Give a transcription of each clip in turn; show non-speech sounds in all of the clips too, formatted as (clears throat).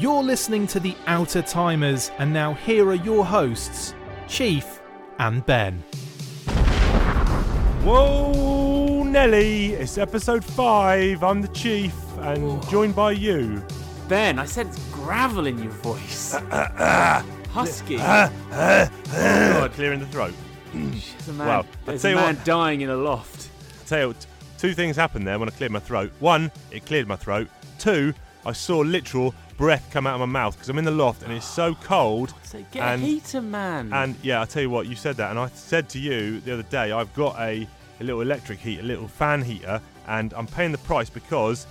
You're listening to the Outta Timers, and now here are your hosts, Chief and Ben. Whoa, Nelly! It's episode five. I'm the chief, and joined by you. Ben, I said it's gravel in your voice. (laughs) Husky. Oh, (laughs) God, clearing the throat. There's a man, Well, I'll there's tell a you man what- dying in a loft. Tell you two things happened there when I cleared my throat. One, it cleared my throat. Two, I saw literal breath come out of my mouth because I'm in the loft and it's so cold. So get And- a heater, man. And yeah, I tell you what, you said that, and I said to you the other day, I've got a, a little electric heater, a little fan heater, and I'm paying the price because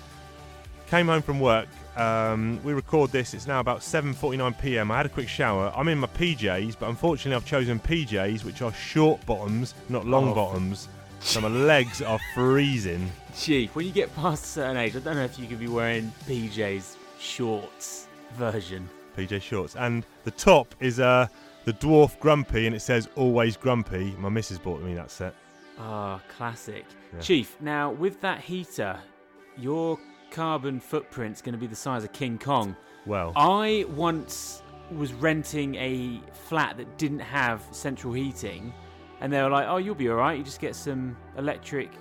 came home from work. Um, we record this. It's now about 7:49 p.m. I had a quick shower. I'm in my PJs, but unfortunately, I've chosen PJs which are short bottoms, not long Oh. bottoms. So my legs are freezing. Chief, when you get past a certain age, I don't know if you could be wearing PJ's shorts version. PJ shorts, and the top is uh, the dwarf grumpy, and it says always grumpy. My missus bought me that set. Ah, classic. Yeah. Chief, now with that heater, your carbon footprint's going to be the size of King Kong. Well, I once was renting a flat that didn't have central heating, and they were like, "Oh, you'll be all right. You just get some electric,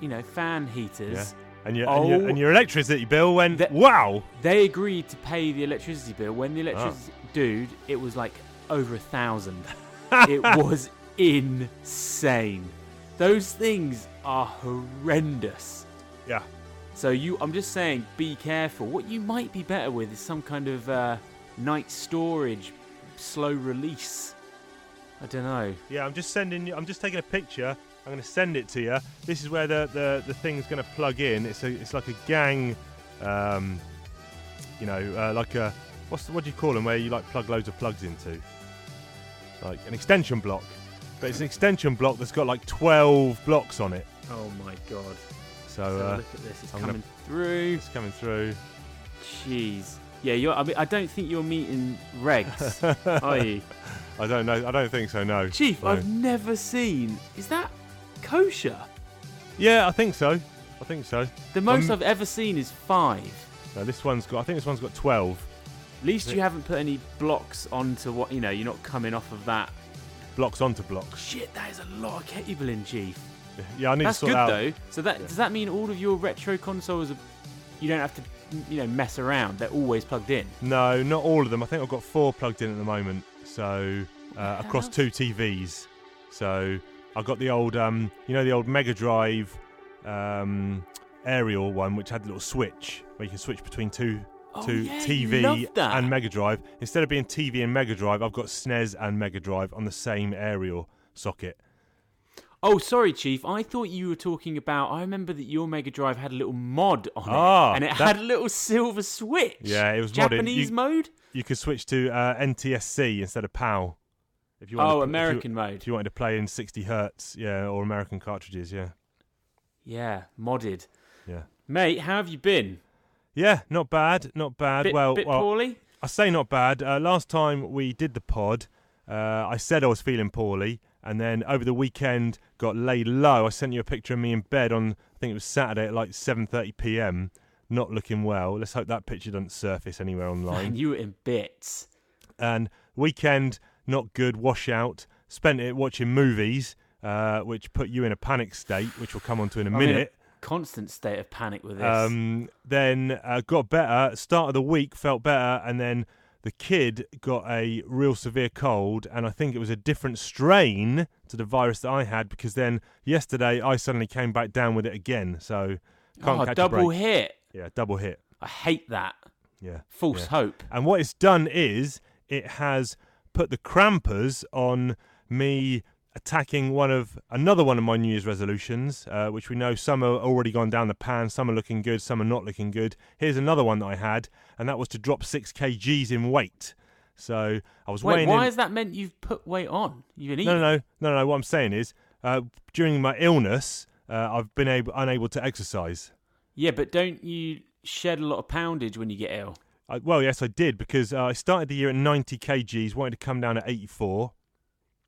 you know, fan heaters." Yeah. And your, and, your, Oh. and your electricity bill went, wow! They agreed to pay the electricity bill. When the electricity, Ah. dude, it was like over a thousand. (laughs) it was insane. Those things are horrendous. Yeah. So you, I'm just saying, be careful. What you might be better with is some kind of uh, night storage, slow release. I don't know. Yeah, I'm just sending you, I'm just taking a picture. I'm going to send it to you. This is where the, the, the thing's going to plug in. It's a, it's like a gang, um, you know, uh, like a, what's the, what do you call them where you like plug loads of plugs into? Like an extension block. But it's an extension block that's got like 12 blocks on it. Oh my god. So Let's have a uh, look at this. It's I'm gonna- coming through. it's coming through. Jeez. Yeah, you're. I, mean, I don't think you're meeting regs, (laughs) are you? I don't know. I don't think so. No. Chief, No. I've never seen. Is that kosher? Yeah, I think so. I think so. The most Um, I've ever seen is five. No, this one's got. I think this one's got 12 At least you haven't put any blocks onto what you know. You're not coming off of that. blocks onto blocks. Shit, that is a lot of cable in, Chief. Yeah, I need That's to sort good out. though. So that does that mean all of your retro consoles are? You don't have to, you know, mess around. They're always plugged in. No, not all of them. I think I've got four plugged in at the moment. So uh, across two TVs. So I've got the old, um, you know, the old Mega Drive um, aerial one, which had a little switch where you can switch between two Oh, yeah, TV and Mega Drive. Instead of being TV and Mega Drive, I've got SNES and Mega Drive on the same aerial socket. Oh, sorry, Chief. I thought you were talking about. I remember that your Mega Drive had a little mod on Ah, it, and it that- had a little silver switch. Yeah, it was modded. Japanese You- mode. You could switch to uh, NTSC instead of PAL. If you Oh, to- if you- American If you wanted to play in 60 hertz, yeah, or American cartridges, yeah, Yeah, modded. yeah, Mate, how have you been? yeah. Not bad, not bad. Bit, well, bit well, poorly. I say not bad. Uh, last time we did the pod, uh, I said I was feeling poorly, and then over the weekend got laid low. I sent you a picture of me in bed on, I think it was Saturday at like 7:30 p.m. Not looking well. Let's hope that picture doesn't surface anywhere online. You were in bits. and weekend not good washout spent it watching movies uh, which put you in a panic state which we'll come on to in a I'm in a minute Constant state of panic with this. um, then uh, got better start of the week felt better and then the kid got a real severe cold and i think it was a different strain to the virus that i had because then yesterday i suddenly came back down with it again so can't oh, catch a double break. hit. Yeah double hit I hate that. yeah False Yeah. hope. And what it's done is it has put the crampers on me attacking one of another one of my New Year's resolutions, uh, which we know some are already gone down the pan, some are looking good, some are not looking good. Here's another one that I had, and that was to drop six kgs in weight. So I was Wait, weighing why in. has that meant you've put weight on? You've been eating. no, no, no, no, no. What I'm saying is, uh, during my illness, uh, I've been able unable to exercise. Yeah, but don't you shed a lot of poundage when you get ill? I, well, yes, I did because uh, I started the year at 90 kgs, wanted to come down at 84.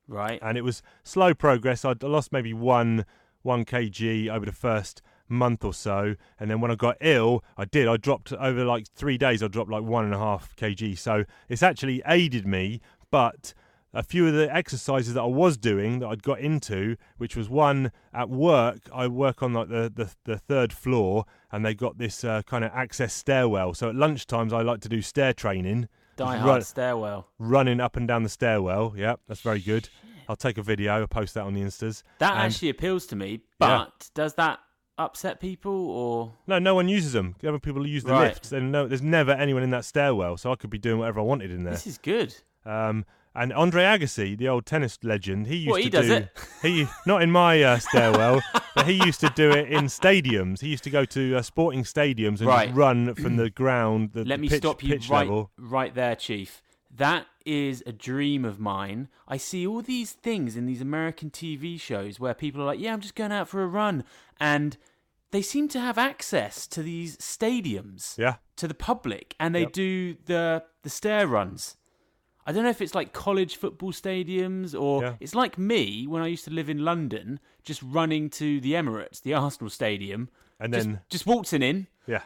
Right. and it was slow progress. I'd I lost maybe one one kg over the first month or so, and then when I got ill, I did. I dropped over like three days. I dropped like one and a half kg. So it's actually aided me, but a few of the exercises that I was doing that I'd got into, which was one at work. I work on like the the, the third floor, and they've got this uh, kind of access stairwell. So at lunchtimes, I like to do stair training, Die Hard run- stairwell. running up and down the stairwell. Yeah, that's very good. I'll take a video. I'll post that on the instas. That And- actually appeals to me, Yeah. but does that upset people or No, no one uses them. The other people use the Right. lifts. And no, there's never anyone in that stairwell, so I could be doing whatever I wanted in there. this is good? Um, and Andre Agassi, the old tennis legend, he used What, to does do. it? (laughs) He not in my uh, stairwell, but he used to do it in stadiums. He used to go to uh, sporting stadiums and Right. run from the ground. The, Let the me pitch, stop you right, level. right there, Chief. That is a dream of mine. I see all these things in these American TV shows where people are like, "Yeah, I'm just going out for a run," and they seem to have access to these stadiums Yeah, to the public, and they Yep. do the the stair runs. I don't know if it's like college football stadiums or Yeah. it's like me when I used to live in London, just running to the Emirates, the Arsenal stadium, and then just waltzing in, yeah,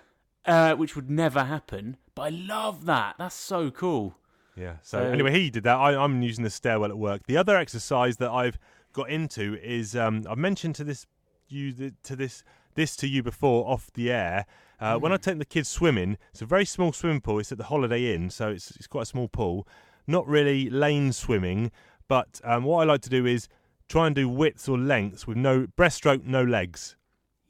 uh, which would never happen. But I love that. That's so cool. yeah. So, So- anyway, he did that. I, I'm using the stairwell at work. The other exercise that I've got into is um, I've mentioned to this you to this this to you before off the air. Uh, When I take the kids swimming, it's a very small swimming pool. It's at the Holiday Inn, so it's it's quite a small pool. Not really lane swimming, but um, what I like to do is try and do widths or lengths with no breaststroke, no legs.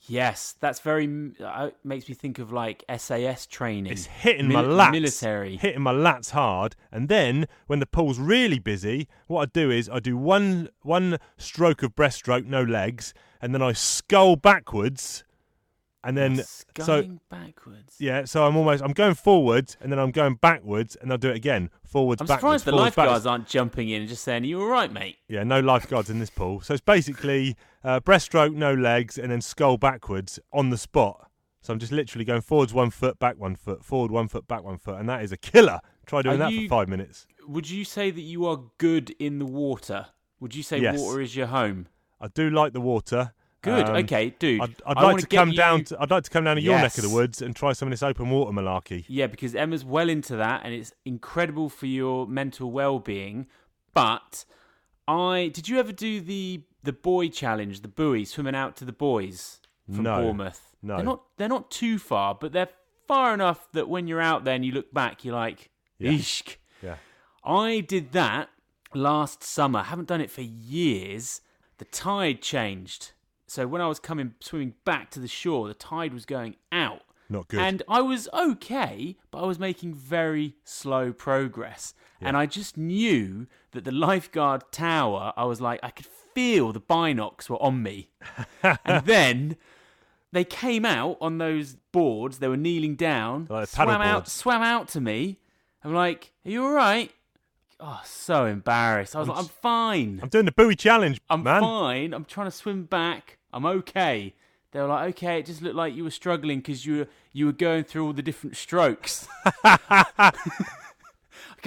Yes, that's very uh, makes me think of like SAS training. It's hitting Mil- my lats, military. hitting my lats hard, and then when the pool's really busy, what I do is I do one one stroke of breaststroke, no legs, and then I scull backwards, and then so backwards. yeah, so I'm almost I'm going forwards, and then I'm going backwards, and I'll do it again, forwards, I'm backwards. surprised the forwards, lifeguards backwards. aren't jumping in and just saying, "Are you all right, mate?" Yeah, no lifeguards in this pool. So it's basically uh, breaststroke, no legs, and then scull backwards on the spot. So I'm just literally going forwards one foot, back one foot, forward one foot, back one foot, and that is a killer. Try doing Are that you- for five minutes. Would you say that you are good in the water? Would you say Yes. water is your home? I do like the water. Good. Um, okay, dude. I'd, I'd like wanna come you- down. To, I'd like to come down to your neck of the woods and try some of this open water malarkey. Yeah, because Emma's well into that, and it's incredible for your mental well-being. But I did you ever do the the buoy challenge, the buoy, swimming out to the buoys from No, Bournemouth? no. they're not. They're not too far, but they're far enough that when you're out there and you look back, you're like, Yeah. Yeah. I did that last summer. Haven't done it for years. The tide changed. So when I was coming swimming back to the shore, the tide was going out. Not good. And I was okay, but I was making very slow progress. And I just knew that the lifeguard tower, I was like, I could feel the binocs were on me. (laughs) and then they came out on those boards, they were kneeling down, Like swam out, boards. swam out to me. I'm like, Are you all right? Oh, so embarrassed. I was like, I'm fine. I'm doing the buoy challenge, I'm man. fine. I'm trying to swim back. I'm okay. They were like, okay, it just looked like you were struggling because you were you were going through all the different strokes. (laughs) (laughs) okay,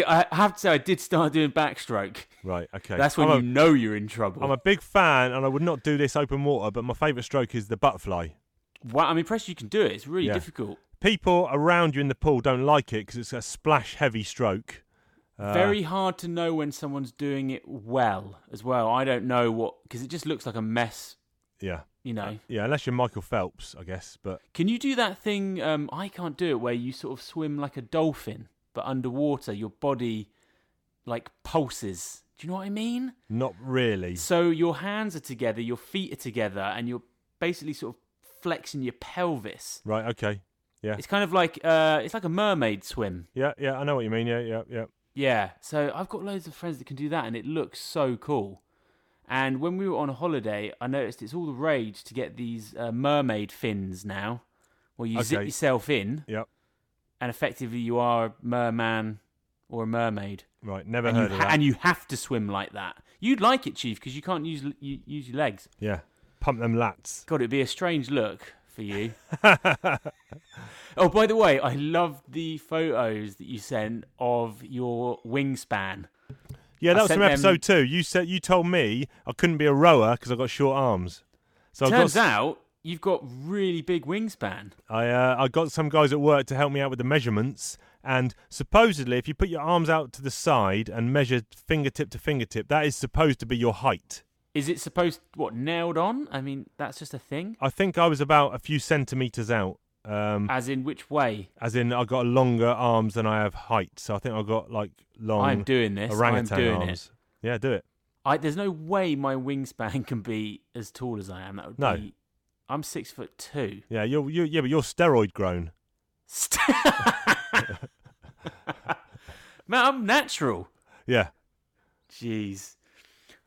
I have to say, I did start doing backstroke. Right. Okay. That's when I'm you a, know you're in trouble. I'm a big fan, and I would not do this open water, but my favourite stroke is the butterfly. wow, I'm impressed you can do it. It's really Yeah. difficult. People around you in the pool don't like it because it's a splash heavy stroke. Uh, Very hard to know when someone's doing it well as well. I don't know what because it just looks like a mess. Yeah. You know. Yeah, unless you're Michael Phelps, I guess. But Can you do that thing? Um, I can't do it where you sort of swim like a dolphin, but underwater, your body like pulses. Do you know what I mean? not really. So your hands are together, your feet are together, and you're basically sort of flexing your pelvis. Right. Okay. Yeah. It's kind of like uh, it's like a mermaid swim. Yeah. Yeah. I know what you mean. Yeah. Yeah. Yeah. Yeah. So I've got loads of friends that can do that, and it looks so cool. And when we were on holiday, I noticed it's all the rage to get these uh, mermaid fins now, where you zip Okay. yourself in, Yep. and effectively you are a merman or a mermaid, Right. Never and you, heard of ha- that. and you have to swim like that. You'd like it, Chief, because you can't use l- you, use your legs. yeah. Pump them lats. God, it'd be a strange look for you. (laughs) (laughs) oh, by the way, I love the photos that you sent of your wingspan. Yeah, I that was sent from them- episode two. You said you told me I couldn't be a rower because I got short arms. So I got Turns out you've got really big wingspan. I uh, I got some guys at work to help me out with the measurements, and supposedly, if you put your arms out to the side and measure fingertip to fingertip, that is supposed to be your height. Is it supposed what nailed on? I mean, that's just a thing. I think I was about a few centimeters out. Um, As in which way? as in, I've got longer arms than I have height, so I think I've got like long I'm doing this. I'm orangutan doing arms. Yeah, do it. it. I, there's no way my wingspan (laughs) can be as tall as I am. That would No. be. I'm six foot two. Yeah, you're, you yeah, but you're steroid grown. St- (laughs) Man, I'm natural. Yeah, Jeez.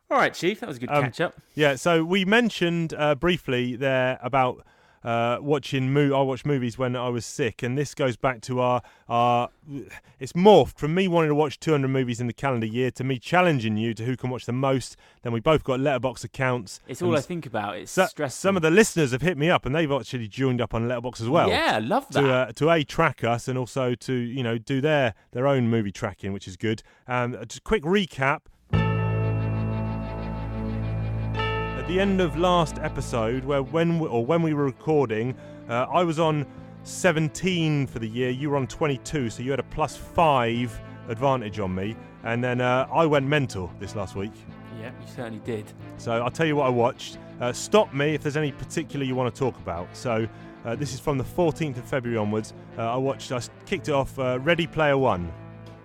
All right, Chief. That was a good Um, catch up. yeah. So we mentioned uh, briefly there about uh, watching. Mo- I watched movies when I was sick, and this goes back to our our. It's morphed from me wanting to watch 200 movies in the calendar year to me challenging you to who can watch the most. Then we both got Letterboxd accounts. It's all I think about. It's so- stressful. some of the listeners have hit me up, and they've actually joined up on Letterboxd as well. Yeah, I love that. to uh, to a track us and also to you know do their their own movie tracking, which is good. Um, just quick recap. At the end of last episode, where when we, or when we were recording, uh, I was on 17 for the year. You were on 22, so you had a plus five advantage on me. And then uh, I went mental this last week. yeah, you certainly did. So I'll tell you what I watched. Uh, stop me if there's any particular you want to talk about. So uh, this is from the 14th of February onwards. Uh, I watched. I kicked it off. Uh, Ready Player One.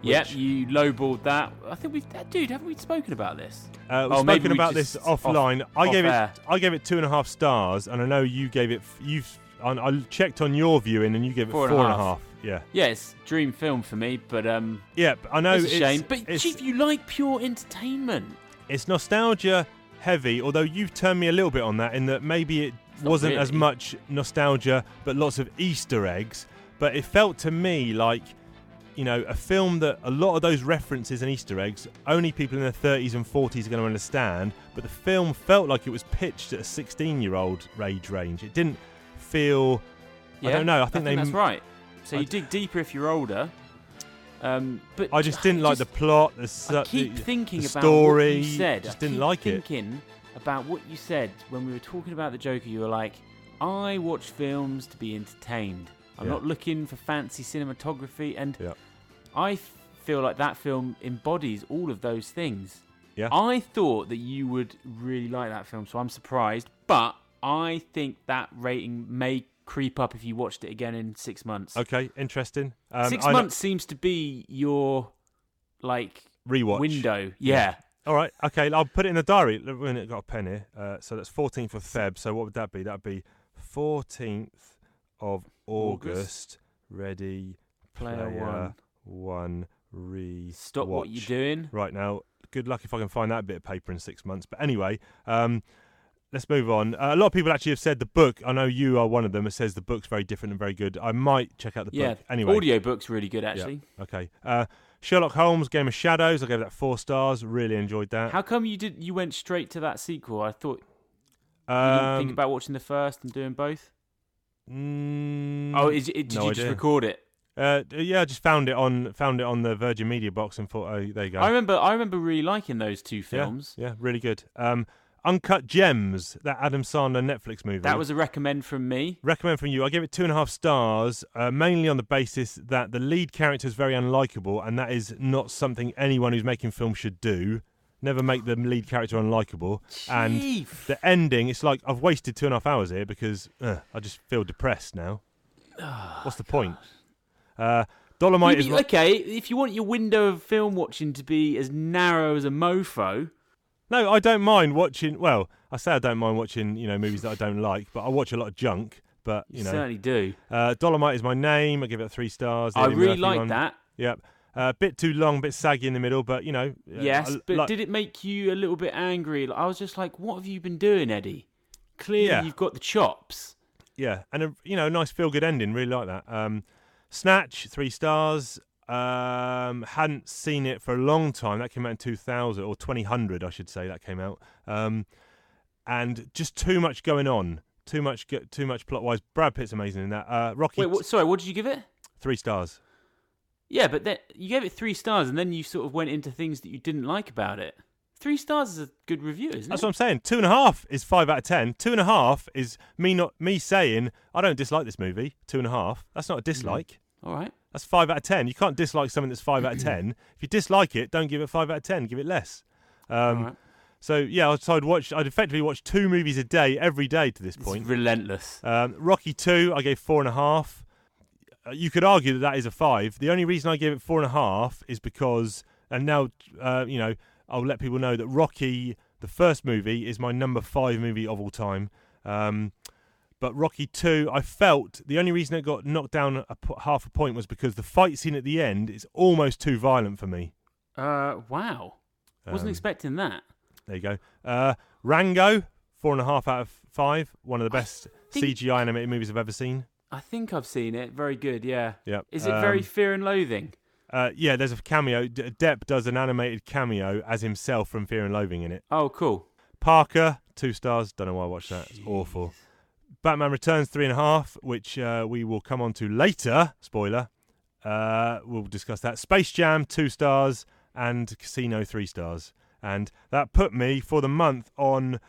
Yep, which- you lowballed that. I think we've, dude, haven't we spoken about this? Uh, we've Oh, spoken about this off- offline. I off gave air. it. I gave it two and a half stars, and I know you gave it. You've. I I checked on your viewing, and you gave it Four four and a and a half. half. Yeah. Yeah, it's dream film for me, but um, Yeah. I know it's a it's shame. But it's, Chief, you like pure entertainment. it's nostalgia heavy. Although you've turned me a little bit on that, in that maybe it Not wasn't as much nostalgia, but lots of Easter eggs. But it felt to me like, you know, a film that a lot of those references and Easter eggs only people in their 30s and 40s are going to understand. But the film felt like it was pitched at a 16-year-old age range. It didn't feel. Yeah, I don't know. I think, they. that's right. So I you dig deeper if you're older. Um, but I just didn't like the plot. The, I keep the- thinking the about story. what you said. Just I didn't like it. thinking about what you said when we were talking about the Joker. You were like, "I watch films to be entertained. I'm Yeah. not looking for fancy cinematography." And Yeah. I feel like that film embodies all of those things. Yeah. I thought that you would really like that film, so I'm surprised. But I think that rating may creep up if you watched it again in six months. Okay, interesting. Um, six I know- months seems to be your like rewatch window. Yeah. All right, okay, I'll put it in the diary. Look, When it got a pen here, uh, so that's 14th of Feb. So what would that be? That'd be 14th of August. August. Ready, Player Player one. one, re. Stop what you're doing. Right now, good luck if I can find that bit of paper in six months. But anyway, um, let's move on. Uh, a lot of people actually have said the book. I know you are one of them. It says the book's very different and very good. I might check out the Yeah. book anyway. Audio book's really good actually. Okay. Uh, Sherlock Holmes, Game of Shadows. I gave that four stars. Really enjoyed that. How come you did you went straight to that sequel? I thought you um, didn't think about watching the first and doing both. Mm, Oh, is it, did no you just record it? Uh, yeah, I just found it on found it on the Virgin Media box and thought, oh, there you go. I remember I remember really liking those two films. Yeah, really good. Um, Uncut Gems, that Adam Sandler Netflix movie. That was a recommend from me. recommend from you. I gave it two and a half stars, uh, mainly on the basis that the lead character is very unlikable, and that is not something anyone who's making films should do. Never make the lead character unlikable. And Chief. the ending, it's like I've wasted two and a half hours here because uh, I just feel depressed now. What's the point? Uh, Dolomite is okay, if you want your window of film watching to be as narrow as a mofo, no. I don't mind watching. Well, I say I don't mind watching you know movies that I don't like, but I watch a lot of junk. But you, you know, certainly do. uh, Dolomite is my name. I give it three stars. The I Eddie really Murphy like one. that. Yep. A uh, bit too long, bit saggy in the middle, but you know. uh, Yes, I- but like- did it make you a little bit angry? Like, I was just like, "What have you been doing, Eddie? Clearly, Yeah. you've got the chops." yeah, and a you know nice feel good ending. Really like that. Um, Snatch three stars. Um, hadn't seen it for a long time. That came out in two thousand or twenty hundred, I should say. That came out. Um, and just too much going on. Too much. Too much plot wise. Brad Pitt's amazing in that. Uh, Rocky Wait, what, sorry, what did you give it? three stars. Yeah, but then you gave it three stars, and then you sort of went into things that you didn't like about it. three stars is a good review, isn't it? That's it? what I'm saying. Two and a half is five out of ten. Two and a half is me not me saying I don't dislike this movie. Two and a half. That's not a dislike. All right. That's five out of ten. You can't dislike something that's five out of (clears throat) ten. If you dislike it, don't give it five out of ten. Give it less. Um, All right. So yeah, so I'd watch. I'd effectively watch two movies a day every day to this It's point. relentless. Um, Rocky two, I gave four and a half. Uh, you could argue that that is a five. The only reason I gave it four and a half is because, and now uh, you know, I'll let people know that Rocky, the first movie, is my number five movie of all time. Um, but Rocky two, I felt the only reason it got knocked down a, half a point was because the fight scene at the end is almost too violent for me. Uh, wow. Wasn't Um, expecting that. There you go. Uh, Rango, four and a half out of five. One of the best think- CGI animated movies I've ever seen. I think I've seen it. Very good. Yeah. Yeah. Is it very Um, Fear and Loathing? Uh, yeah, there's a cameo. Depp does an animated cameo as himself from Fear and Loathing in it. Oh, cool. Parker, two stars. Don't know why I watched that. It's awful. Batman Returns, three and a half, which uh, we will come on to later. Spoiler. Uh, we'll discuss that. Space Jam, two stars, and Casino, three stars. And that put me for the month on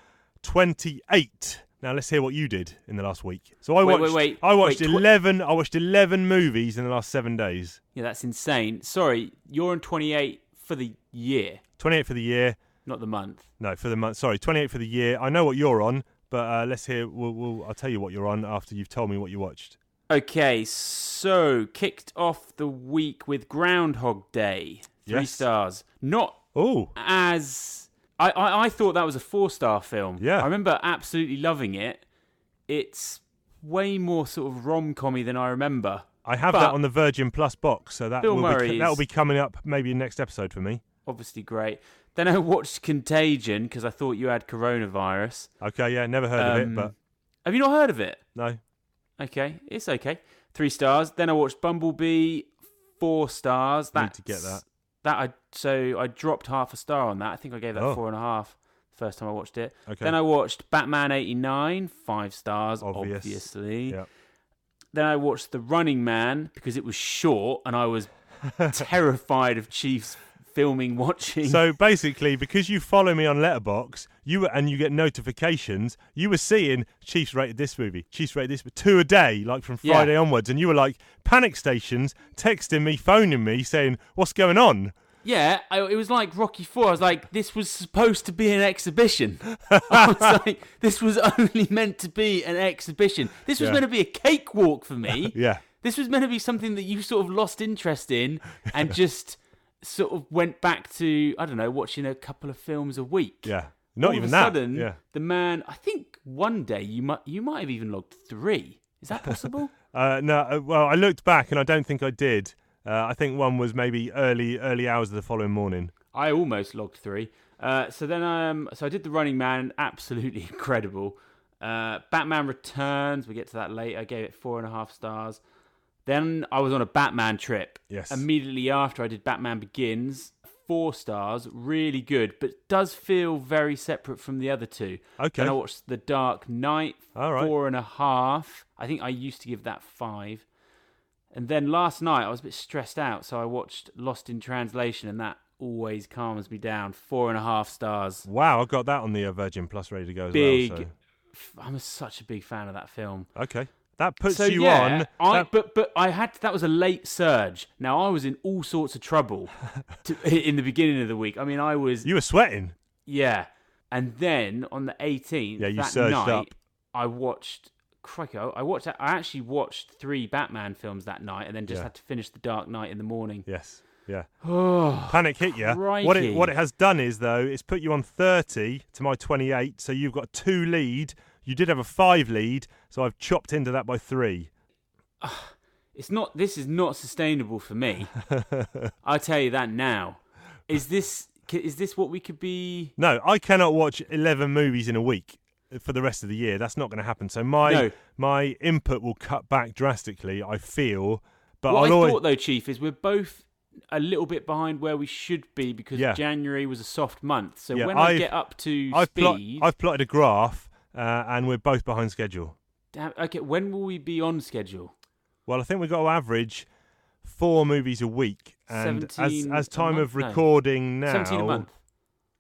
28. Now let's hear what you did in the last week. So I Wait, watched. wait, wait, I watched tw- 11. I watched 11 movies in the last seven days. Yeah, that's insane. Sorry, you're on 28 for the year, 28 for the year. not the month. No, for the month. Sorry, 28 for the year. I know what you're on, but uh, let's hear. We'll, we'll, I'll tell you what you're on after you've told me what you watched. Okay, so kicked off the week with Groundhog Day. Three Yes. stars. Not Oh, as I, I, I thought that was a four star film. Yeah. I remember absolutely loving it. It's way more sort of rom commy than I remember. I have But- that on the Virgin Plus box, so that Bill will be that will be coming up maybe in next episode for me. Obviously great. Then I watched Contagion because I thought you had coronavirus. Okay, yeah, never heard of it, Um, but Have you not heard of it? no. Okay, it's okay. Three stars. Then I watched Bumblebee. Four stars. Need to get that. That I so I dropped half a star on that. I think I gave that Oh. four and a half the first time I watched it. Okay. Then I watched Batman eighty nine. Five stars, Obvious. obviously. Yep. Then I watched The Running Man because it was short and I was (laughs) terrified of Chiefs filming (laughs) watching. So basically, because you follow me on Letterboxd, you were, and you get notifications, you were seeing Chiefs rated this movie, Chiefs rated this, two a day, like from Yeah. Friday onwards, and you were like panic stations, texting me, phoning me, saying, "What's going on?" Yeah, I, it was like Rocky Four. I was like, this was supposed to be an exhibition. (laughs) I was (laughs) like, this was only meant to be an exhibition. This was Yeah. meant to be a cakewalk for me. Yeah. This was meant to be something that you sort of lost interest in and just sort of went back to, I don't know, watching a couple of films a week. Yeah. Not All even of a that. sudden, yeah. the man, I think one day you might you might have even logged three. Is that possible? (laughs) Uh, no, uh, well, I looked back and I don't think I did. Uh, I think one was maybe early early hours of the following morning. I almost logged three. Uh, so then, um, so I did the Running Man, absolutely (laughs) incredible. Uh, Batman Returns, we get to that later. I gave it four and a half stars. Then I was on a Batman trip. Yes. Immediately after I did Batman Begins, four stars, really good, but does feel very separate from the other two. Okay. Then I watched The Dark Knight, right. four and a half. I think I used to give that five. And then last night I was a bit stressed out, so I watched Lost in Translation, and that always calms me down. Four and a half stars. Wow, I got that on the uh, Virgin Plus ready to go as Big. well. F- I'm such a big fan of that film. Okay. That puts so you yeah, on. I, that- but but I had that was a late surge. Now I was in all sorts of trouble (laughs) to, in the beginning of the week. I mean, I was you were sweating. yeah, and then on the 18th, Yeah, you that surged night, up. I watched. Crikey, I watched. I actually watched three Batman films that night, and then just Yeah. had to finish The Dark Knight in the morning. Yes. Yeah. (sighs) Oh, Panic hit you. What it what it has done is though, it's put you on 30 to my 28, so you've got two lead. You did have a five lead, so I've chopped into that by three. (sighs) it's not. This is not sustainable for me. (laughs) I'll tell you that now. Is this? Is this what we could be? No, I cannot watch 11 movies in a week for the rest of the year. That's not going to happen. So my No. my input will cut back drastically. I feel, but what I'll I always thought though, Chief, is we're both a little bit behind where we should be because Yeah. January was a soft month. So Yeah, when I I've- get up to I've plot, speed, I've plotted a graph, uh, and we're both behind schedule. Damn, okay, when will we be on schedule? Well, I think we've got to average four movies a week, and as 17 as time of month? No. recording now, Seventeen a month.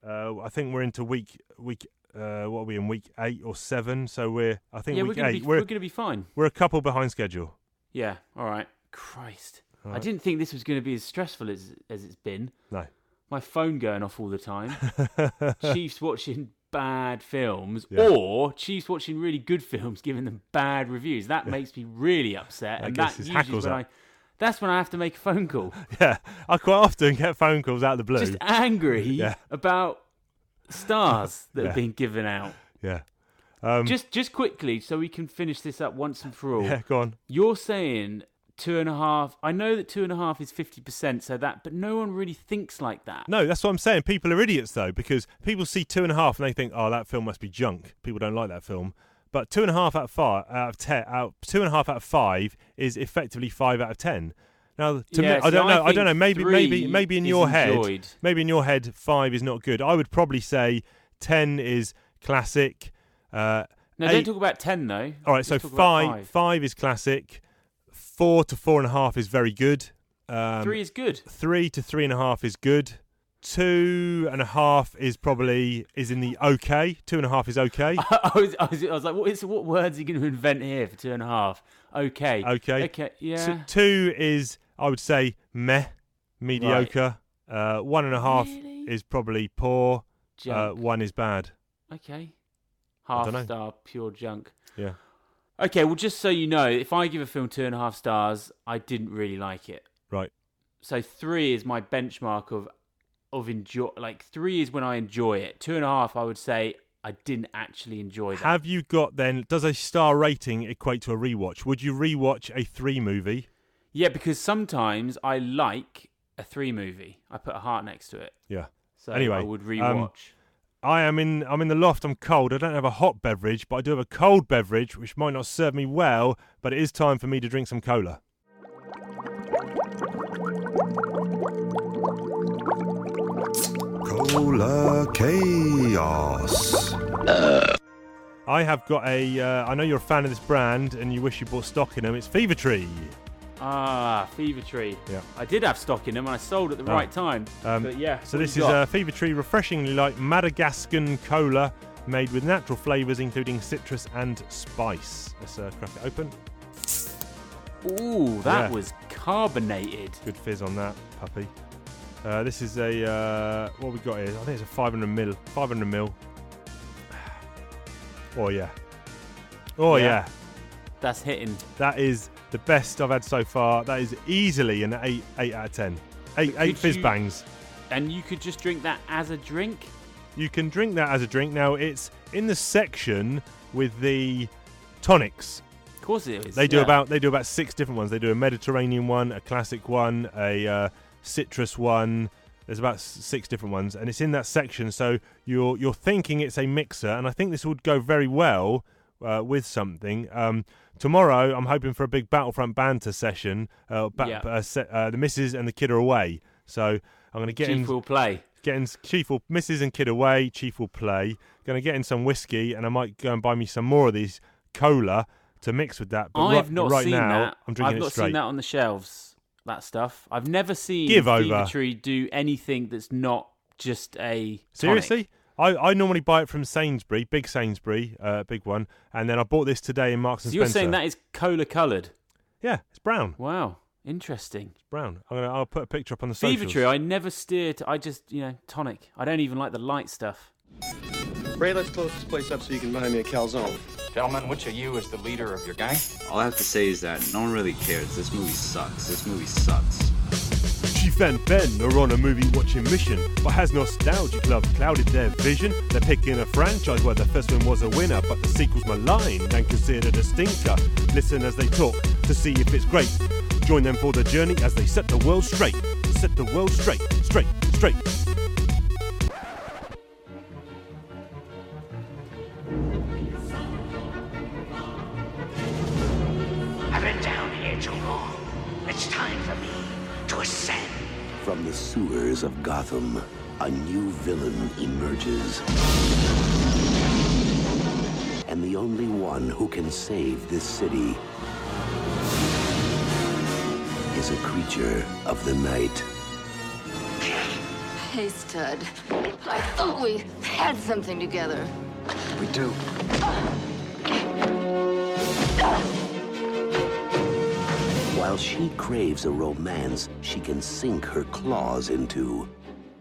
Uh, I think we're into week week. Uh, what are we in week eight or seven? So we're I think yeah, we're gonna eight. be we're we're gonna be fine. we're a couple behind schedule. Yeah. All right. Christ. I didn't think this was going to be as stressful as as it's been. No. My phone going off all the time. (laughs) Chiefs watching bad films Yeah. or Chiefs watching really good (laughs) films giving them bad reviews. That makes me really upset. That and that usually when. I that's when I have to make a phone call. (laughs) yeah, I quite often get phone calls out of the blue. Just angry (laughs) Yeah. about stars that Yeah. have been given out. yeah. Um, Just just quickly so we can finish this up once and for all. yeah, go on. You're saying two and a half. I know that two and a half is fifty percent, so that, but no one really thinks like that. No, that's what I'm saying. People are idiots though, because people see two and a half and they think, "Oh, that film must be junk." People don't like that film. But two and a half out of five, out of ten, out two and a half out of five is effectively five out of ten. Now, to Yeah, me, I don't know. I, don't know. Maybe, maybe, maybe in your head, maybe in your head, five is not good. I would probably say ten is classic. Uh, No, eight- don't talk about ten though. all right, so Let's about five, five. five is classic. Four to four and a half is very good. Um, Three is good. three to three and a half is good. Two and a half is probably is in the okay. Two and a half is okay. (laughs) I was, I was, I was like, what is what words are you going to invent here for two and a half? Okay. Okay. Okay. T- Yeah. two is I would say meh, mediocre. Uh, one and a half Really? is probably poor. Uh, one is bad. okay. Half star, pure junk. Yeah. Okay. Well, just so you know, if I give a film two and a half stars, I didn't really like it. Right. So three is my benchmark of of enjoy. Like three is when I enjoy it. Two and a half, I would say I didn't actually enjoy that. Have you got then? Does a star rating equate to a rewatch? Would you rewatch a three movie? Yeah, because sometimes I like a three movie. I put a heart next to it. Yeah. So Anyway, I would um, rewatch. I am in. I'm in the loft. I'm cold. I don't have a hot beverage, but I do have a cold beverage, which might not serve me well. But it is time for me to drink some cola. Cola Chaos. I have got a. Uh, I know you're a fan of this brand, and you wish you bought stock in them. It's Fever Tree. Ah, Fever Tree. Yeah. I did have stock in them and I sold at the Oh. right time. Um, but yeah. So this is got? uh, Fever Tree, refreshingly light Madagascan cola, made with natural flavours including citrus and spice. Let's uh, crack it open. Ooh, that yeah. was carbonated. Good fizz on that puppy. Uh, this is a uh, what we got here. I think it's a 500 mil. 500 mil. (sighs) Oh yeah. Oh Yeah. yeah. That's hitting. That is the best I've had so far. That is easily an eight eight out of ten. Eight eight fizz you- bangs. And you could just drink that as a drink. You can drink that as a drink. Now it's in the section with the tonics. Of course it is. They do yeah. about they do about six different ones. They do a Mediterranean one, a classic one, a uh, citrus one. There's about six different ones, and it's in that section. So you're you're thinking it's a mixer, and I think this would go very well uh, with something. Um, tomorrow, I'm hoping for a big Battlefront banter session. Uh, ba- Yeah. uh, se- uh, the missus and the kid are away, so I'm going to get Chief in. will play. Getting Chief will Mrs. and Kid away. Chief will play. Going to get in some whiskey, and I might go and buy me some more of these cola to mix with that. But I've right, not right seen now, that. I'm drinking I've not seen that on the shelves. That stuff. I've never seen Give over. Tree do anything that's not just a tonic. Seriously, I, I normally buy it from Sainsbury, big Sainsbury, uh, big one, and then I bought this today in Marks So and you're Spencer. saying that is cola coloured? Yeah, it's brown. Wow, interesting. It's brown. I'm gonna. I'll put a picture up on the Fever socials. Tree. I never steer to. I just you know tonic. I don't even like the light stuff. Ray, let's close this place up so you can buy me a calzone. Gentlemen, which of you is the leader of your gang? All I have to say is that no one really cares. This movie sucks. This movie sucks. Chief and Ben are on a movie watching mission, but has nostalgic love clouded their vision? They're picking a franchise where the first one was a winner, but the sequel's maligned and considered a stinker. Listen as they talk to see if it's great. Join them for the journey as they set the world straight. Set the world straight, straight, straight. I've been down here too long. It's time for me to ascend. From the sewers of Gotham, a new villain emerges. And the only one who can save this city is a creature of the night. Hey, stud. I thought we had something together. We do. While she craves a romance she can sink her claws into.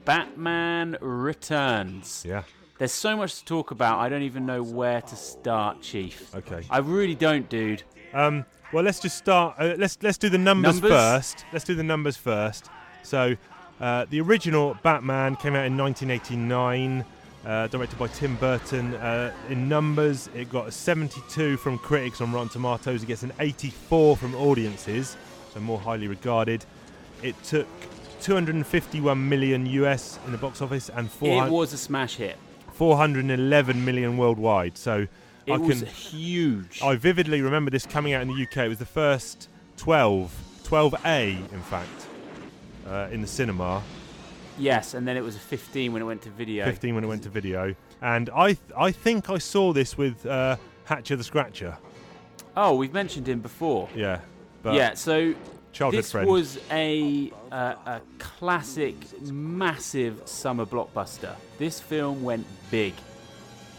Batman Returns. Yeah. There's so much to talk about. I don't even know where to start, Chief. Okay. I really don't, dude. Um, well, let's just start. Uh, let's let's do the numbers, Numbers? first. Let's do the numbers first. So, uh, the original Batman came out in 1989, uh, directed by Tim Burton. Uh, in numbers, it got a 72 from critics on Rotten Tomatoes. It gets an 84 from audiences, so more highly regarded. It took 251 million US in the box office and It was a smash hit. 411 million worldwide. So, It I was can huge. I vividly remember this coming out in the UK. It was the first 12, 12A, in fact, uh, in the cinema. Yes, and then it was a 15 when it went to video. 15 when it went to video. And I, th- I think I saw this with uh, Hatcher the Scratcher. Oh, we've mentioned him before. Yeah. But yeah, so childhood this friend. was a, uh, a classic, massive summer blockbuster. This film went big.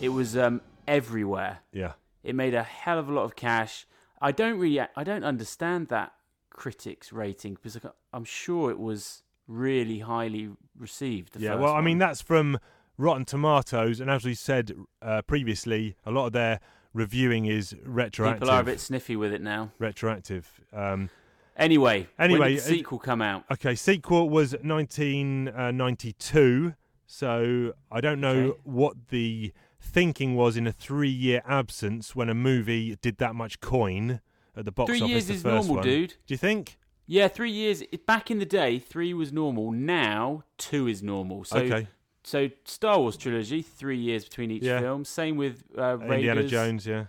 It was um, everywhere. Yeah. It made a hell of a lot of cash. I don't really, I don't understand that critics rating because I'm sure it was really highly received. The Yeah, well, I mean, that's from Rotten Tomatoes. And as we said uh, previously, a lot of their reviewing is retroactive. people are a bit sniffy with it now. retroactive. Um, Anyway, Anyway, when did the sequel come out? Okay, sequel was 1992. So I don't know Okay. what the thinking was in a three-year absence when a movie did that much coin at the box Three office. years the is first normal, one. dude. Do you think? Yeah, three years. it- Back in the day, three was normal. Now, two is normal. So, Okay. so Star Wars trilogy, three years between each Yeah. film. Same with uh, Raiders. Indiana Jones, yeah.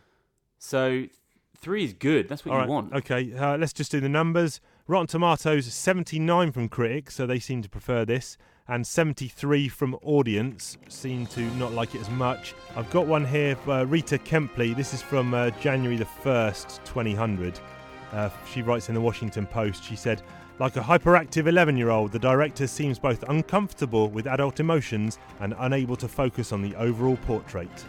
So three is good. That's what All you right. want. Okay, uh, let's just do the numbers. Rotten Tomatoes 79 from critics, so they seem to prefer this, and 73 from audience seem to not like it as much. I've got one here for uh, Rita Kempley. This is from uh, January the 1st, 2000. Uh, she writes in the Washington Post. She said, like a hyperactive 11 year old, the director seems both uncomfortable with adult emotions and unable to focus on the overall portrait.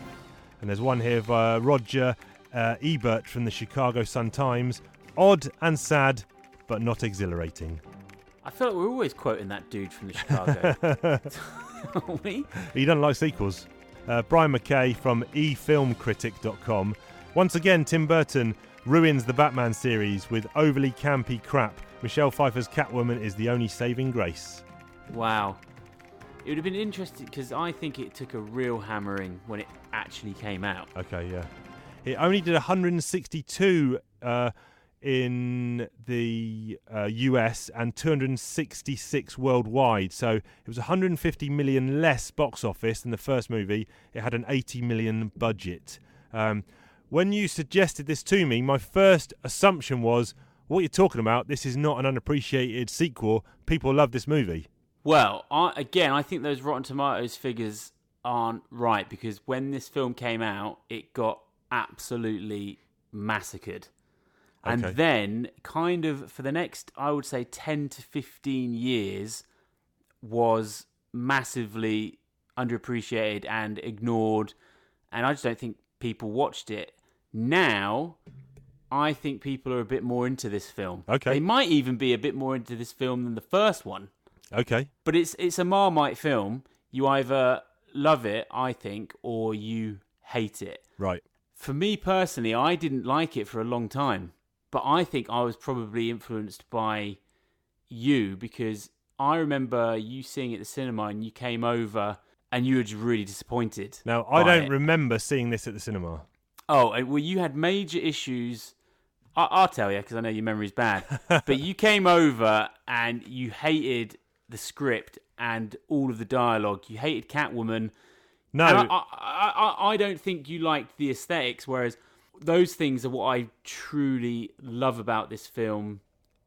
And there's one here by Roger uh, Ebert from the Chicago Sun Times. Odd and sad, but not exhilarating. I feel like we're always quoting that dude from the Chicago. (laughs) (laughs) We? He doesn't like sequels. Uh, Brian McKay from eFilmCritic.com. Once again, Tim Burton ruins the Batman series with overly campy crap. Michelle Pfeiffer's Catwoman is the only saving grace. Wow. It would have been interesting because I think it took a real hammering when it actually came out. Okay, yeah. It only did 162 uh, in the uh, US and 266 worldwide. So it was 150 million less box office than the first movie. It had an 80 million budget. Um, when you suggested this to me, my first assumption was, what you're talking about, this is not an unappreciated sequel. People love this movie. Well, I, again, I think those Rotten Tomatoes figures aren't right because when this film came out, it got absolutely massacred. And Okay. then, kind of, for the next, I would say, 10 to 15 years, was massively underappreciated and ignored. And I just don't think people watched it. Now, I think people are a bit more into this film. Okay. They might even be a bit more into this film than the first one. Okay. But it's it's a Marmite film. You either love it, I think, or you hate it. Right. For me personally, I didn't like it for a long time, but I think I was probably influenced by you because I remember you seeing it at the cinema and you came over and you were just really disappointed. Now, I don't it. remember seeing this at the cinema. Oh, uh, well, you had major issues. I- I'll tell you because I know your memory's bad. (laughs) but you came over and you hated the script and all of the dialogue. You hated Catwoman. No. I, I, I, I don't think you liked the aesthetics, whereas those things are what I truly love about this film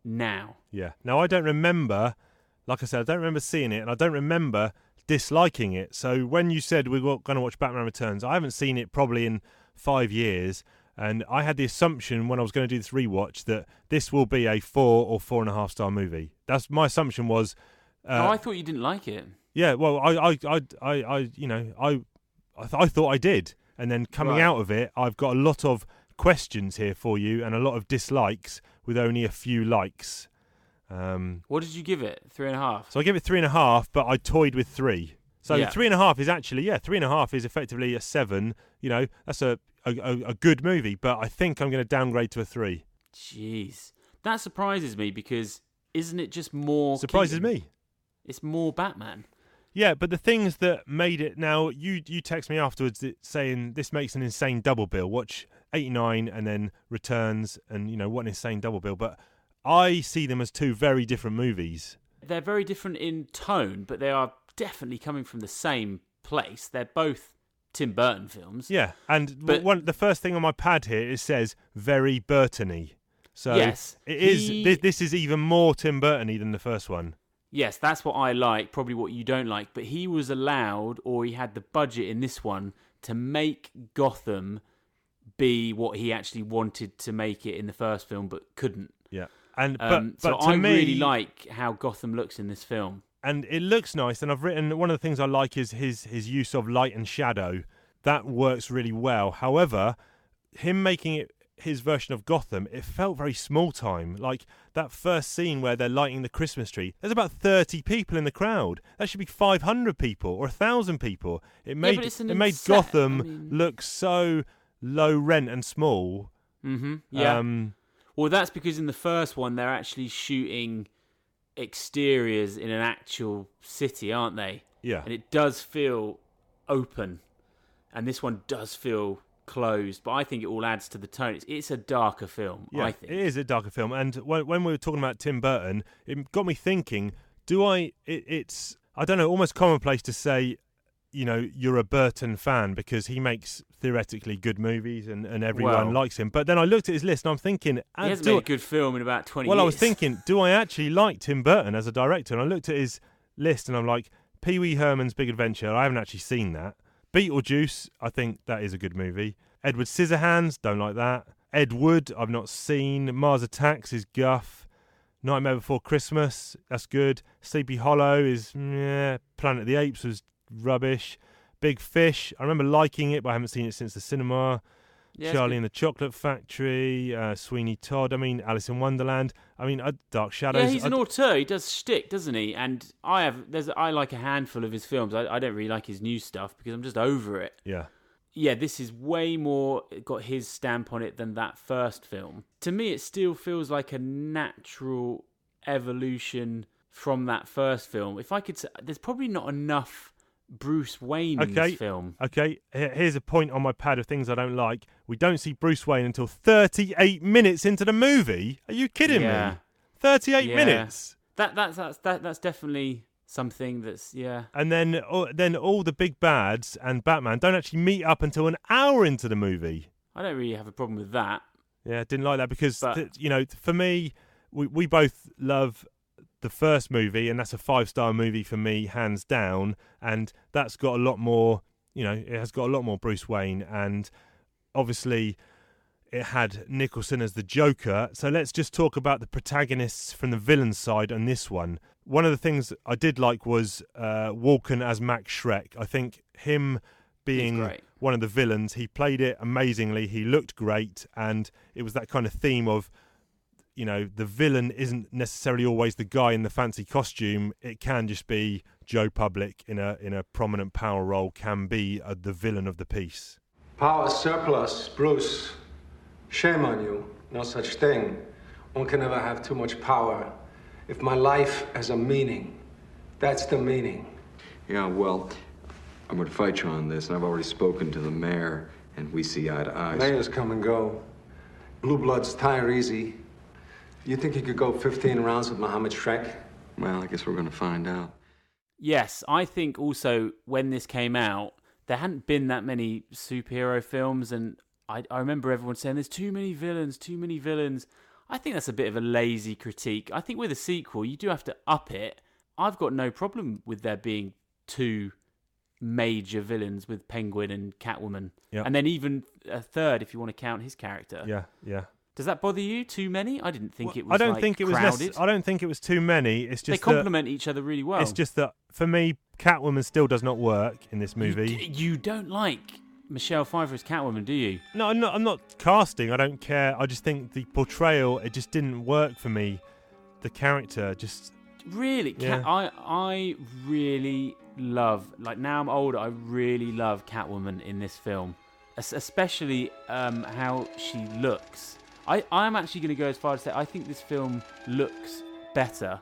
now. Yeah. Now I don't remember, like I said, I don't remember seeing it, and I don't remember disliking it. So when you said we were going to watch Batman Returns, I haven't seen it probably in five years, and I had the assumption when I was going to do this rewatch that this will be a four or four and a half star movie. That's my assumption was. Uh, oh, I thought you didn't like it. Yeah, well, I, I, I, I, I you know, I, I, th- I thought I did, and then coming Right. out of it, I've got a lot of questions here for you and a lot of dislikes with only a few likes. Um, What did you give it? Three and a half. so I give it three and a half, but I toyed with three. So Yeah. three and a half is actually yeah, three and a half is effectively a seven. You know, that's a a, a, a good movie, but I think I'm going to downgrade to a three. Jeez, that surprises me because isn't it just more? Surprises Keaton? me. It's more Batman. Yeah, but the things that made it now, you you text me afterwards saying this makes an insane double bill. Watch 89 and then returns, and you know what an insane double bill. But I see them as two very different movies. They're very different in tone, but they are definitely coming from the same place. They're both Tim Burton films. Yeah, and But- one the first thing on my pad here it says very Burtony. So Yes, it is. he- This, this is even more Tim Burtony than the first one. Yes, that's what I like, probably what you don't like. But he was allowed, or he had the budget in this one, to make Gotham be what he actually wanted to make it in the first film, but couldn't. Yeah, and Um, but so I me, really like how Gotham looks in this film. And it looks nice. And I've written one of the things I like is his his use of light and shadow. That works really well. However, him making it his version of Gotham, it felt very small time. Like that first scene where they're lighting the Christmas tree. There's about thirty people in the crowd. That should be five hundred people or thousand people. It made an it made inset- Gotham I mean- look so low rent and small. Mm-hmm. Yeah. Um, well, that's because in the first one they're actually shooting exteriors in an actual city, aren't they? yeah. And it does feel open, and this one does feel closed. But I think it all adds to the tone. It's, it's a darker film. Yeah, I think. it is a darker film. And when, when we were talking about Tim Burton, it got me thinking: Do I? It, it's I don't know, almost commonplace to say, you know, you're a Burton fan because he makes theoretically good movies and, and everyone Well- likes him. But then I looked at his list and I'm thinking, He uh, hasn't made a good film in about twenty. well, I was thinking, do I actually like Tim Burton as a director? And I looked at his list and I'm like, Pee Wee Herman's Big Adventure. I haven't actually seen that. Beetlejuice, I think that is a good movie. Edward Scissorhands, don't like that. Ed Wood, I've not seen. Mars Attacks is guff. Nightmare Before Christmas, that's good. Sleepy Hollow is, yeah. Planet of the Apes was rubbish. Big Fish, I remember liking it, but I haven't seen it since the cinema. Yeah, Charlie and the Chocolate Factory, uh, Sweeney Todd. I mean, Alice in Wonderland. I mean, uh, Dark Shadows. Yeah, he's an auteur. He does shtick, doesn't he? And I have there's I like a handful of his films. I, I don't really like his new stuff because I'm just over it. yeah, Yeah, this is way more got his stamp on it than that first film. To me, it still feels like a natural evolution from that first film. If I could, say, there's probably not enough Bruce Wayne in Okay. this film. Okay, here's a point on my pad of things I don't like. We don't see Bruce Wayne until 38 minutes into the movie. Are you kidding Yeah. me? 38 Yeah. minutes. That that's that's that, that's definitely something that's yeah. And then, uh, then all the big bads and Batman don't actually meet up until an hour into the movie. I don't really have a problem with that. Yeah, I didn't like that because But- th- you know, for me, we we both love the first movie, and that's a five star movie for me, hands down. And that's got a lot more, you know, it has got a lot more Bruce Wayne, and obviously, it had Nicholson as the Joker. So let's just talk about the protagonists from the villain side on this one. One of the things I did like was uh, Walken as Max Shreck. I think him being one of the villains, he played it amazingly. He looked great, and it was that kind of theme of you know, the villain isn't necessarily always the guy in the fancy costume. It can just be Joe Public in a in a prominent power role can be uh, the villain of the piece. Power surplus, Bruce. Shame on you. No such thing. One can never have too much power. If my life has a meaning, that's the meaning. Yeah, well, I'm going to fight you on this, and I've already spoken to the mayor, and we see eye to eye. Mayors come and go. Blue bloods tire easy. You think you could go 15 rounds with Mohammed Shrek? Well, I guess we're going to find out. Yes, I think also when this came out, there hadn't been that many superhero films, and I, I remember everyone saying there's too many villains, too many villains. I think that's a bit of a lazy critique. I think with a sequel, you do have to up it. I've got no problem with there being two major villains with Penguin and Catwoman, Yep. and then even a third if you want to count his character. Yeah, yeah. Does that bother you? Too many? I didn't think it was. I don't like, think it was. crowded. I don't think it was too many. It's just they complement each other really well. It's just that for me, Catwoman still does not work in this movie. you don't like Michelle Pfeiffer as Catwoman, do you? No, I'm not. I'm not casting. I don't care. I just think the portrayal it just didn't work for me. The character just Really, Yeah. Cat, I I really love like now I'm older. I really love Catwoman in this film, Es- especially um, how she looks. I I'm actually going to go as far as to say I think this film looks better